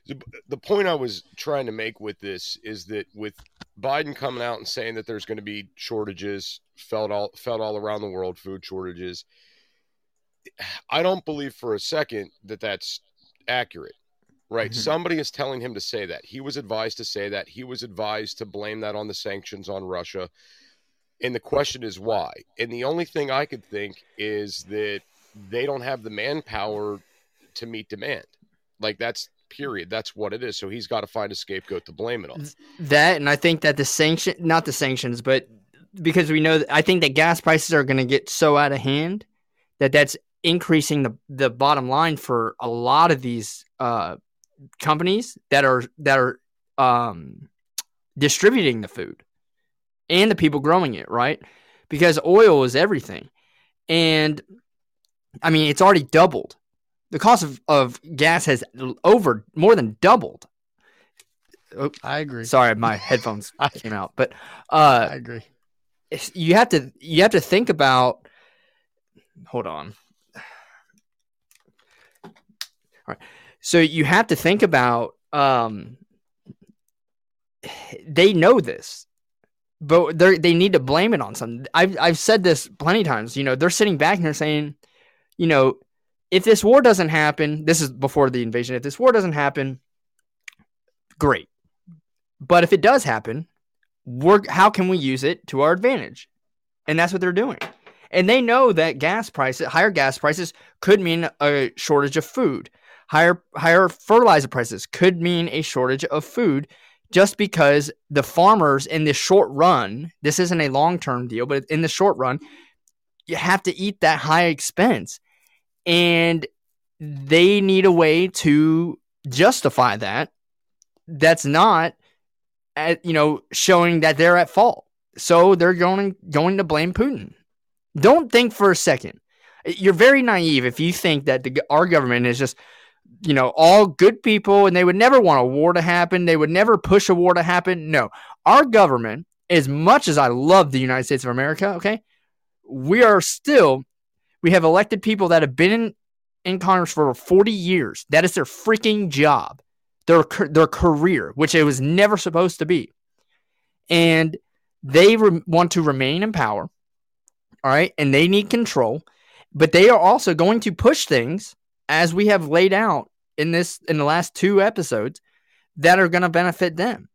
the, the point I was trying to make with this is that with Biden coming out and saying that there's going to be shortages felt all felt all around the world, food shortages. I don't believe for a second that that's accurate. Right? Mhm. Somebody is telling him to say that. He was advised to say that. He was advised to blame that on the sanctions on Russia. And the question is why? And the only thing I could think is that they don't have the manpower to meet demand. Like that's period. That's what it is. So he's got to find a scapegoat to blame it on. That and I think that the sanction, not the sanctions, but because we know, I think that gas prices are going to get so out of hand that that's increasing the the bottom line for a lot of these uh, companies that are that are um, distributing the food and the people growing it, right? Because oil is everything, and I mean it's already doubled. The cost of, of gas has over more than doubled. I agree. Sorry, my headphones came out, but uh, I agree. you have to you have to think about. Hold on. All right, so you have to think about. Um, they know this, but they they need to blame it on something. I've I've said this plenty of times. You know, they're sitting back and they're saying, you know, if this war doesn't happen, this is before the invasion. If this war doesn't happen, great. But if it does happen, we're how can we use it to our advantage? And that's what they're doing. And they know that gas prices, higher gas prices could mean a shortage of food. Higher higher fertilizer prices could mean a shortage of food just because the farmers in the short run, this isn't a long-term deal, but in the short run, you have to eat that high expense. And they need a way to justify that that's not at, you know showing that they're at fault. So they're going going to blame Putin. Don't think for a second. You're very naive if you think that the, our government is just you know all good people and they would never want a war to happen. They would never push a war to happen. No. Our government as much as I love the United States of America, okay? We are still we have elected people that have been in, in Congress for 40 years. That is their freaking job their their career, which it was never supposed to be, and they re- want to remain in power. All right, and they need control, but they are also going to push things as we have laid out in this in the last two episodes that are going to benefit them,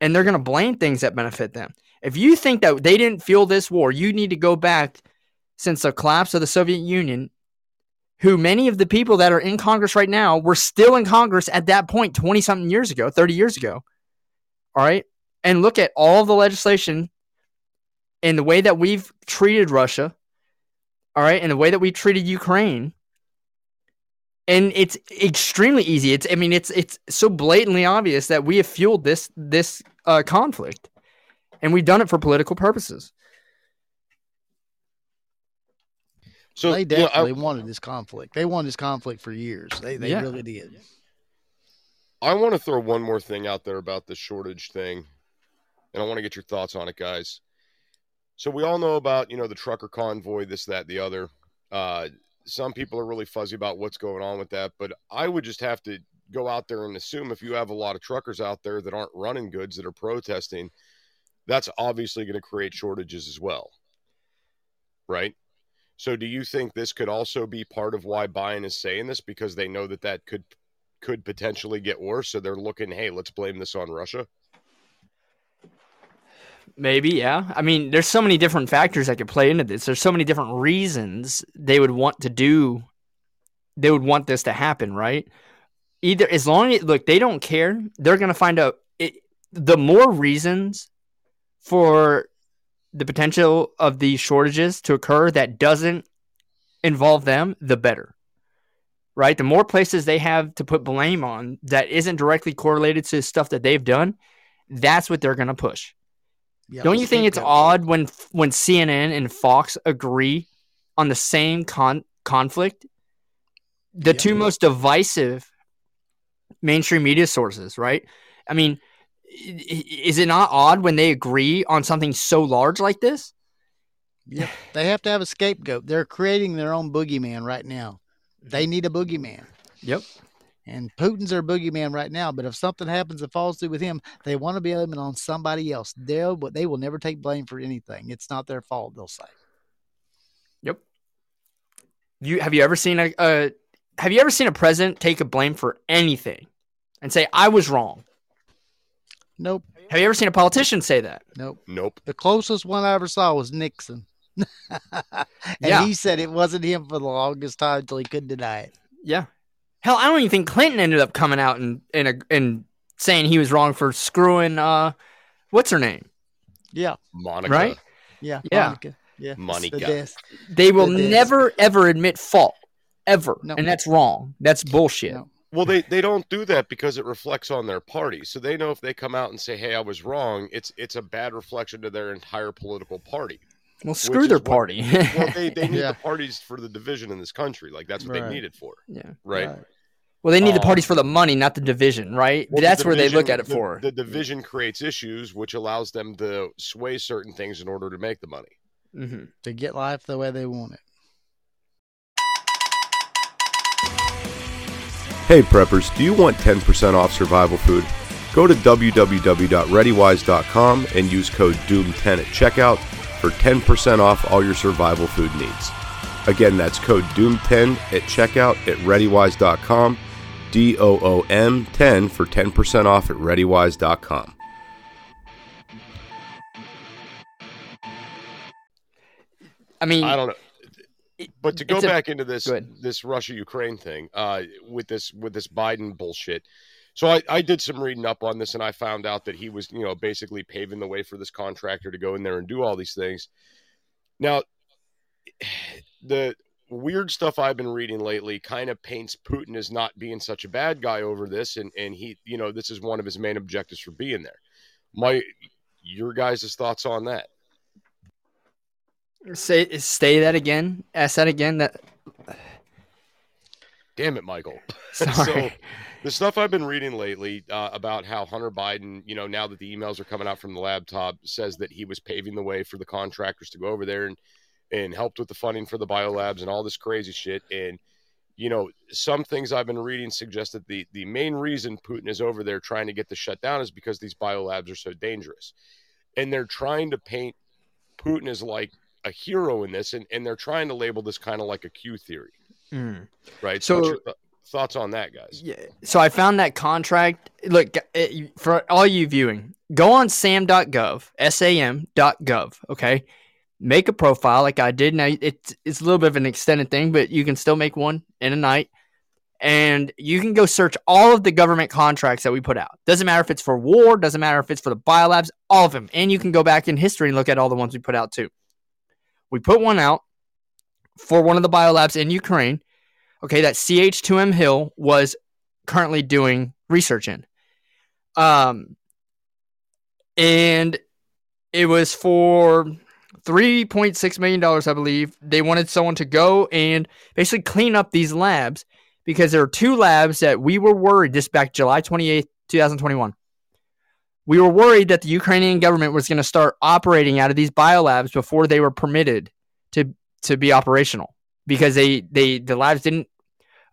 and they're going to blame things that benefit them. If you think that they didn't feel this war, you need to go back since the collapse of the Soviet Union who many of the people that are in Congress right now were still in Congress at that point 20 something years ago, 30 years ago. All right. And look at all the legislation and the way that we've treated Russia. All right. And the way that we treated Ukraine. And it's extremely easy. It's, I mean, it's, it's so blatantly obvious that we have fueled this, this uh, conflict and we've done it for political purposes. So they definitely you know, I, wanted this conflict. They wanted this conflict for years. They they yeah. really did. I want to throw one more thing out there about the shortage thing, and I want to get your thoughts on it, guys. So we all know about you know the trucker convoy, this, that, the other. Uh, some people are really fuzzy about what's going on with that, but I would just have to go out there and assume if you have a lot of truckers out there that aren't running goods that are protesting, that's obviously going to create shortages as well, right? So do you think this could also be part of why Biden is saying this because they know that that could could potentially get worse so they're looking, hey, let's blame this on Russia? Maybe, yeah. I mean, there's so many different factors that could play into this. There's so many different reasons they would want to do they would want this to happen, right? Either as long as look, they don't care. They're going to find out it, the more reasons for the potential of these shortages to occur that doesn't involve them, the better. Right? The more places they have to put blame on that isn't directly correlated to stuff that they've done, that's what they're going to push. Yeah, Don't you think it's odd when when CNN and Fox agree on the same con- conflict? The yeah, two yeah. most divisive mainstream media sources, right? I mean, is it not odd when they agree on something so large like this? Yep. They have to have a scapegoat. They're creating their own boogeyman right now. They need a boogeyman. Yep. And Putin's their boogeyman right now. But if something happens that falls through with him, they want to be blaming on somebody else. They'll but they will never take blame for anything. It's not their fault. They'll say. Yep. You have you ever seen a, a have you ever seen a president take a blame for anything and say I was wrong? Nope. Have you ever seen a politician say that? Nope. Nope. The closest one I ever saw was Nixon. and yeah. he said it wasn't him for the longest time until he couldn't deny it. Yeah. Hell, I don't even think Clinton ended up coming out and and, and saying he was wrong for screwing uh what's her name? Yeah. Monica. Right? Yeah. Yeah. Monica. Yeah. Monica. The they will the never ever admit fault. Ever. No. And that's wrong. That's bullshit. No. Well, they, they don't do that because it reflects on their party. So they know if they come out and say, "Hey, I was wrong," it's it's a bad reflection to their entire political party. Well, screw their party. What, well, they, they need yeah. the parties for the division in this country. Like that's what right. they need it for. Yeah. Right. right. Well, they need um, the parties for the money, not the division, right? Well, that's the division, where they look at it the, for. The division creates issues, which allows them to sway certain things in order to make the money. Mm-hmm. To get life the way they want it. Hey preppers, do you want 10% off survival food? Go to www.readywise.com and use code DOOM10 at checkout for 10% off all your survival food needs. Again, that's code DOOM10 at checkout at ReadyWise.com. D O O M 10 for 10% off at ReadyWise.com. I mean, I don't know. But to go It's a- back into this this Russia Ukraine thing, uh, with this with this Biden bullshit. So I, I did some reading up on this and I found out that he was, you know, basically paving the way for this contractor to go in there and do all these things. Now the weird stuff I've been reading lately kind of paints Putin as not being such a bad guy over this and, and he you know, this is one of his main objectives for being there. My your guys' thoughts on that. say say that again. Ask that again. That Damn it, Michael. so the stuff I've been reading lately uh, about how Hunter Biden, you know, now that the emails are coming out from the laptop, says that he was paving the way for the contractors to go over there and and helped with the funding for the biolabs and all this crazy shit. And you know, some things I've been reading suggest that the the main reason Putin is over there trying to get the shutdown is because these biolabs are so dangerous, and they're trying to paint Putin as like a hero in this, and, and they're trying to label this kind of like a Q theory, Mm. right? So- what's your th- thoughts on that, guys? Yeah. So I found that contract. Look, it, for all you viewing, go on sam.gov, sam.gov, okay? Make a profile like I did. Now, it's, it's a little bit of an extended thing, but you can still make one in a night. And you can go search all of the government contracts that we put out. Doesn't matter if it's for war, doesn't matter if it's for the biolabs, all of them. And you can go back in history and look at all the ones we put out too. We put one out for one of the biolabs in Ukraine okay, that CH2M Hill was currently doing research in. Um, and it was for $3.6 million, I believe. They wanted someone to go and basically clean up these labs because there are two labs that we were worried this back July 28th, 2021. We were worried that the Ukrainian government was going to start operating out of these biolabs before they were permitted to to be operational because they they the labs didn't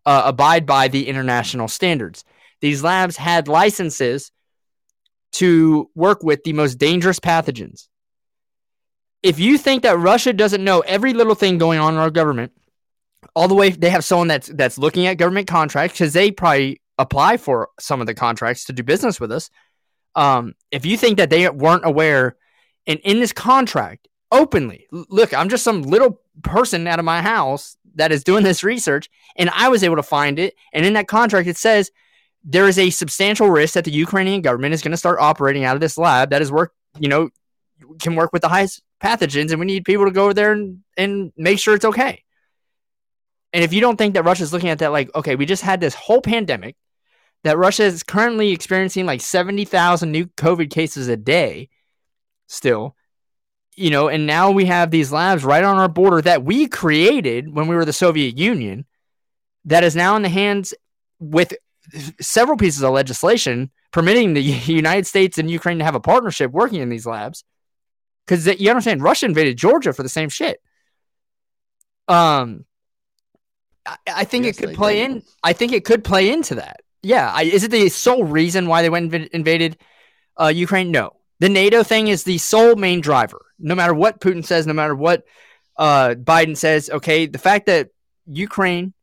uh, abide by the international standards. These labs had licenses to work with the most dangerous pathogens. If you think that Russia doesn't know every little thing going on in our government, all the way they have someone that's that's looking at government contracts because they probably apply for some of the contracts to do business with us. Um, if you think that they weren't aware, and in this contract openly, look, I'm just some little person out of my house that is doing this research, and I was able to find it. And in that contract, it says there is a substantial risk that the Ukrainian government is going to start operating out of this lab that is work, you know, can work with the highest pathogens, and we need people to go over there and, and make sure it's okay. And if you don't think that Russia's looking at that, like, okay, we just had this whole pandemic that Russia is currently experiencing like 70,000 new COVID cases a day still, you know, and now we have these labs right on our border that we created when we were the Soviet Union that is now in the hands with several pieces of legislation permitting the United States and Ukraine to have a partnership working in these labs. Because you understand, Russia invaded Georgia for the same shit. Um, I, I think Yes, it could play did. in. I think it could play into that. Yeah, I, is it the sole reason why they went inv- invaded uh, Ukraine? No, the NATO thing is the sole main driver. No matter what Putin says, no matter what uh, Biden says, okay, the fact that Ukraine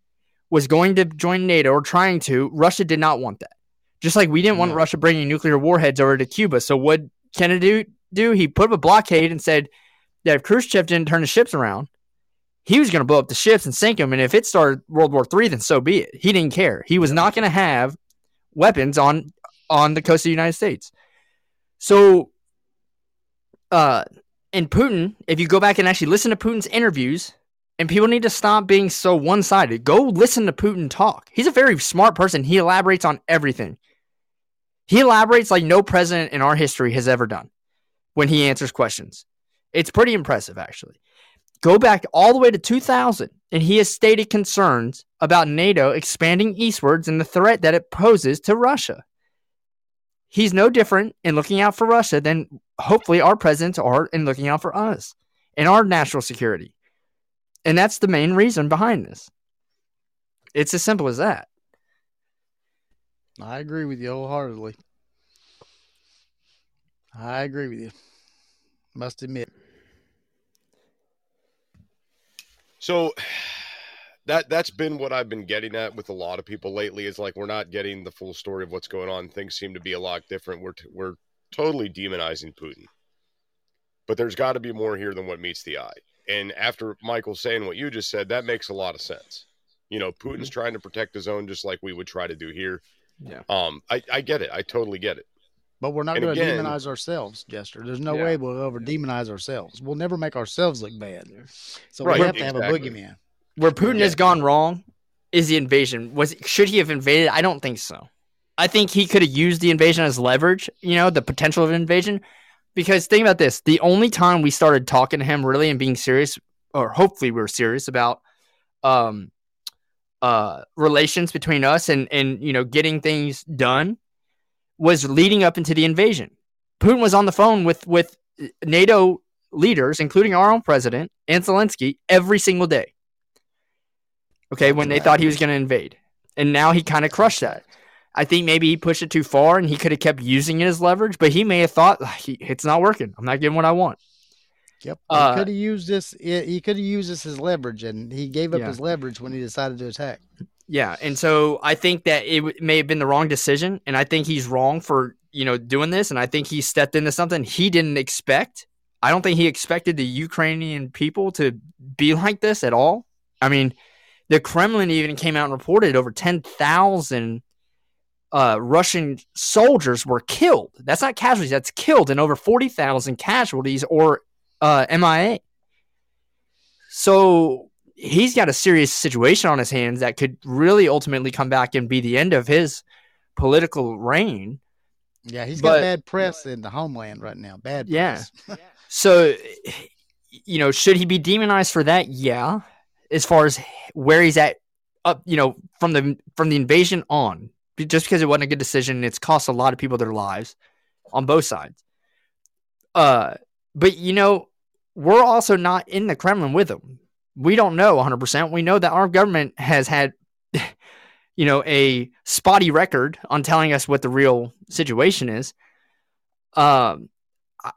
was going to join NATO or trying to, Russia did not want that. Just like we didn't want No. Russia bringing nuclear warheads over to Cuba. So what Kennedy do? He put up a blockade and said that if Khrushchev didn't turn the ships around, he was going to blow up the ships and sink them. And if it started World War III, then so be it. He didn't care. He was not going to have weapons on on the coast of the United States. So, uh, and Putin, if you go back and actually listen to Putin's interviews, and people need to stop being so one sided. Go listen to Putin talk. He's a very smart person. He elaborates on everything. He elaborates like no president in our history has ever done when he answers questions. It's pretty impressive, actually. Go back all the way to 2000, and he has stated concerns about NATO expanding eastwards and the threat that it poses to Russia. He's no different in looking out for Russia than hopefully our presidents are in looking out for us and our national security. And that's the main reason behind this. It's as simple as that. I agree with you wholeheartedly. I agree with you. Must admit. So that that's been what I've been getting at with a lot of people lately. Is like we're not getting the full story of what's going on. Things seem to be a lot different. We're t- we're totally demonizing Putin, but there's got to be more here than what meets the eye. And after Michael saying what you just said, that makes a lot of sense. You know, Putin's trying to protect his own just like we would try to do here. Yeah. Um, I, I get it. I totally get it. But we're not going to demonize ourselves, Jester. There's no Yeah. way we'll ever demonize ourselves. We'll never make ourselves look bad. So Right, we have to have a exactly. boogeyman. Where Putin Yeah. has gone wrong is the invasion. Was should he have invaded? I don't think so. I think he could have used the invasion as leverage. You know, the potential of an invasion. Because think about this: the only time we started talking to him really and being serious, or hopefully we were serious about, um, uh, relations between us and and you know getting things done, was leading up into the invasion. Putin was on the phone with with NATO leaders, including our own president and Zelensky, every single day. Okay, when they thought he was going to invade, and now he kind of crushed that. I think maybe he pushed it too far, and he could have kept using it as leverage. But he may have thought "Ah, it's not working. I'm not getting what I want. Yep. Uh, he could have used this. He could have used this as leverage, and he gave up Yeah. his leverage when he decided to attack. Yeah, and so I think that it may have been the wrong decision, and I think he's wrong for you know doing this, and I think he stepped into something he didn't expect. I don't think he expected the Ukrainian people to be like this at all. I mean, the Kremlin even came out and reported over ten thousand uh, Russian soldiers were killed. That's not casualties; that's killed, and over forty thousand casualties or uh, MIA. So he's got a serious situation on his hands that could really ultimately come back and be the end of his political reign. Yeah, he's But- got bad press in the homeland right now. Bad Yeah. press. So, you know, should he be demonized for that? Yeah. As far as where he's at, up, you know, from the from the invasion on, just because it wasn't a good decision, it's cost a lot of people their lives on both sides. Uh, but you know, we're also not in the Kremlin with them. We don't know 100%. We know that our government has had, you know, a spotty record on telling us what the real situation is. Um,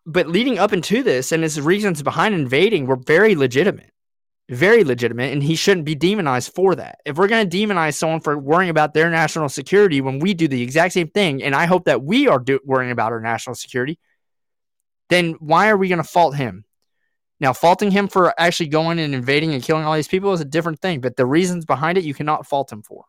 but leading up into this and his reasons behind invading were very legitimate very legitimate and he shouldn't be demonized for that if we're going to demonize someone for worrying about their national security when we do the exact same thing and i hope that we are do- worrying about our national security then why are we going to fault him now faulting him for actually going and invading and killing all these people is a different thing but the reasons behind it you cannot fault him for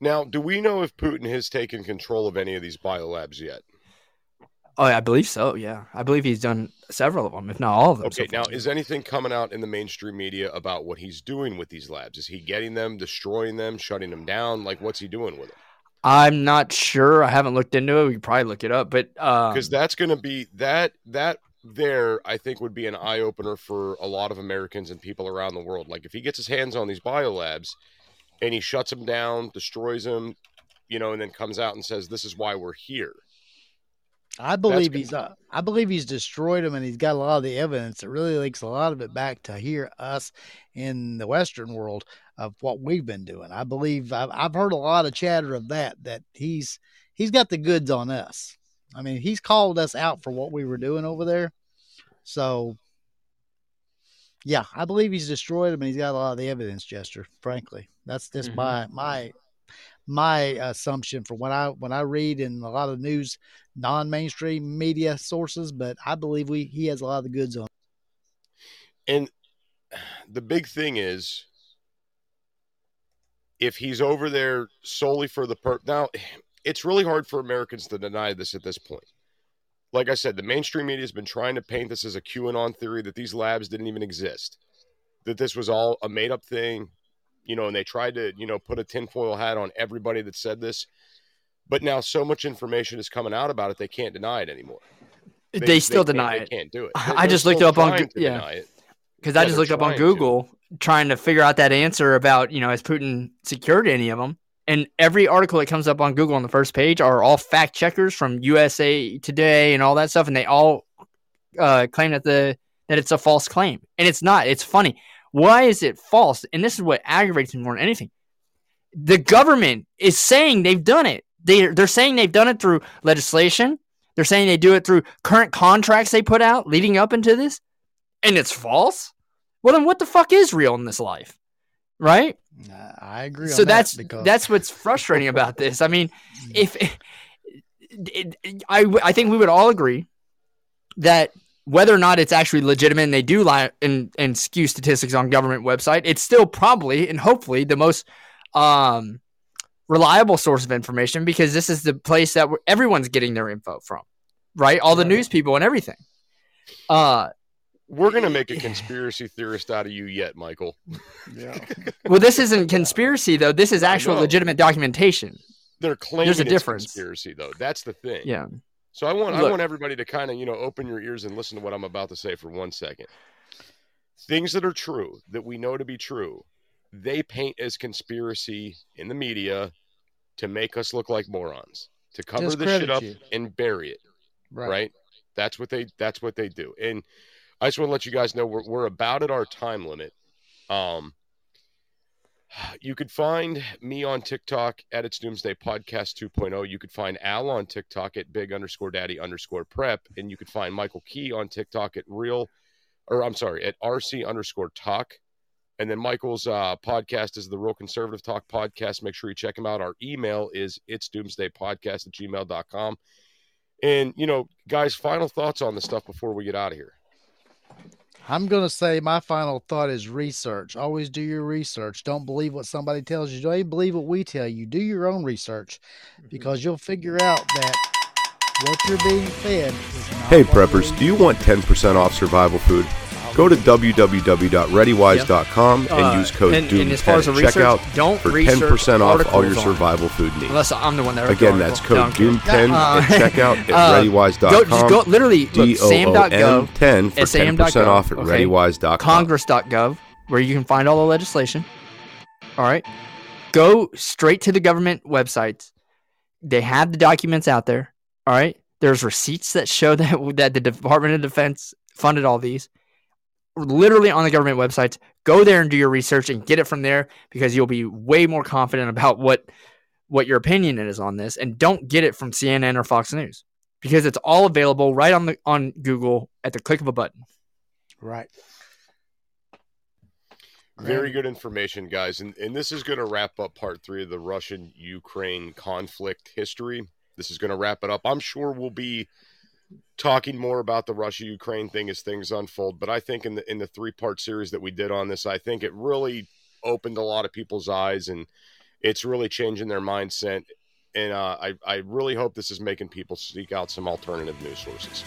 Now, do we know if Putin has taken control of any of these biolabs yet? oh i believe so yeah i believe he's done several of them if not all of them so Okay, now is anything coming out in the mainstream media about what he's doing with these labs? Is he getting them, destroying them, shutting them down? Like, what's he doing with them? I'm not sure. I haven't looked into it. We could probably look it up, but um, Because that's going to be that that there. I think would be an eye opener for a lot of Americans and people around the world. Like, if he gets his hands on these biolabs and he shuts them down, destroys them, you know, and then comes out and says, "This is why we're here." I believe he's. Uh, I believe he's destroyed them, and he's got a lot of the evidence that really links a lot of it back to here us in the Western world of what we've been doing. I believe I've, I've heard a lot of chatter of that. That he's he's got the goods on us. I mean, he's called us out for what we were doing over there. So, yeah, I believe he's destroyed them, and he's got a lot of the evidence. Jester, frankly, that's just Mhm. my my my assumption for when I when I read in a lot of news non-mainstream media sources, but I believe we he has a lot of the goods on. And the big thing is if he's over there solely for the per now it's really hard for Americans to deny this at this point. Like I said, the mainstream media has been trying to paint this as a QAnon theory that these labs didn't even exist. That this was all a made up thing, you know, and they tried to, you know, put a tinfoil hat on everybody that said this. But now so much information is coming out about it, they can't deny it anymore. they, still can't- deny they it can't do it. I They're just looked it up on trying Go- to yeah. because I just looked up on trying to. Google trying to figure out that answer about you know has Putin secured any of them, and every article that comes up on Google on the first page are all fact checkers from USA Today and all that stuff, and they all uh, claim that the that it's a false claim, and it's not. It's funny. Why is it false? And this is what aggravates me more than anything. The government is saying they've done it. They they're saying they've done it through legislation. They're saying they do it through current contracts they put out leading up into this. and it's false, well then what the fuck is real in this life? Right? I- I agree. so on that that's because that's what's frustrating about this. I mean, if it, I I think we would all agree that whether or not it's actually legitimate and they do lie and and skew statistics on government website, it's still probably and hopefully the most um reliable source of information because this is the place that everyone's getting their info from, right? All the news people and everything. Uh, We're gonna make a conspiracy theorist out of you yet, Michael. yeah. well, this isn't conspiracy though. This is actual legitimate documentation. They're claiming There's a it's difference. conspiracy, though. That's the thing. Yeah. So I want I want everybody to kind of you know open your ears and listen to what I'm about to say for one second. Things that are true that we know to be true, they paint as conspiracy in the media to make us look like morons, to cover the shit up you. and bury it. Right. Right. That's what they that's what they do. And I just want to let you guys know we're we're about at our time limit. Um you could find me on TikTok at its Doomsday Podcast 2.0. You could find Al on TikTok at big underscore daddy underscore prep. And you could find Michael Kee on TikTok at real, or I'm sorry, at RC underscore talk. And then Michael's uh, podcast is the Real Conservative Talk podcast. Make sure you check him out. Our email is it's doomsday podcast at gmail.com. And, you know, guys, final thoughts on this stuff before we get out of here. I'm going to say my final thought is research. Always do your research. Don't believe what somebody tells you. Don't even believe what we tell you. Do your own research mm-hmm. because you'll figure out that what you're being fed is not Hey what preppers, really- do you want 10% off survival food? Go to www.readywise.com Uh, and use code and- and as DOOM10 far as at checkout don't for 10% off all your survival food needs. Unless I'm the one that Again, that's code No, I'm kidding. DOOM10 Uh, at checkout at uh, readywise.com. Go, just go literally look, sam.gov, DOOM10 for 10% sam.gov, off at okay. readywise.com. congress.gov, where you can find all the legislation. All right. Go straight to the government websites. They have the documents out there. All right. There's receipts that show that that the Department of Defense funded all these. Literally on the government websites. Go there and do your research and get it from there because you'll be way more confident about what what your opinion is on this. And don't get it from CNN or Fox News because it's all available right on the on Google at the click of a button. Right. Very good information, guys. And, and this is going to wrap up part three of the Russian Ukraine conflict history. This is going to wrap it up. I'm sure we'll be talking more about the Russia Ukraine thing as things unfold. But I think in the in the three part series that we did on this, I think it really opened a lot of people's eyes and it's really changing their mindset. And uh, I, I really hope this is making people seek out some alternative news sources.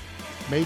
Me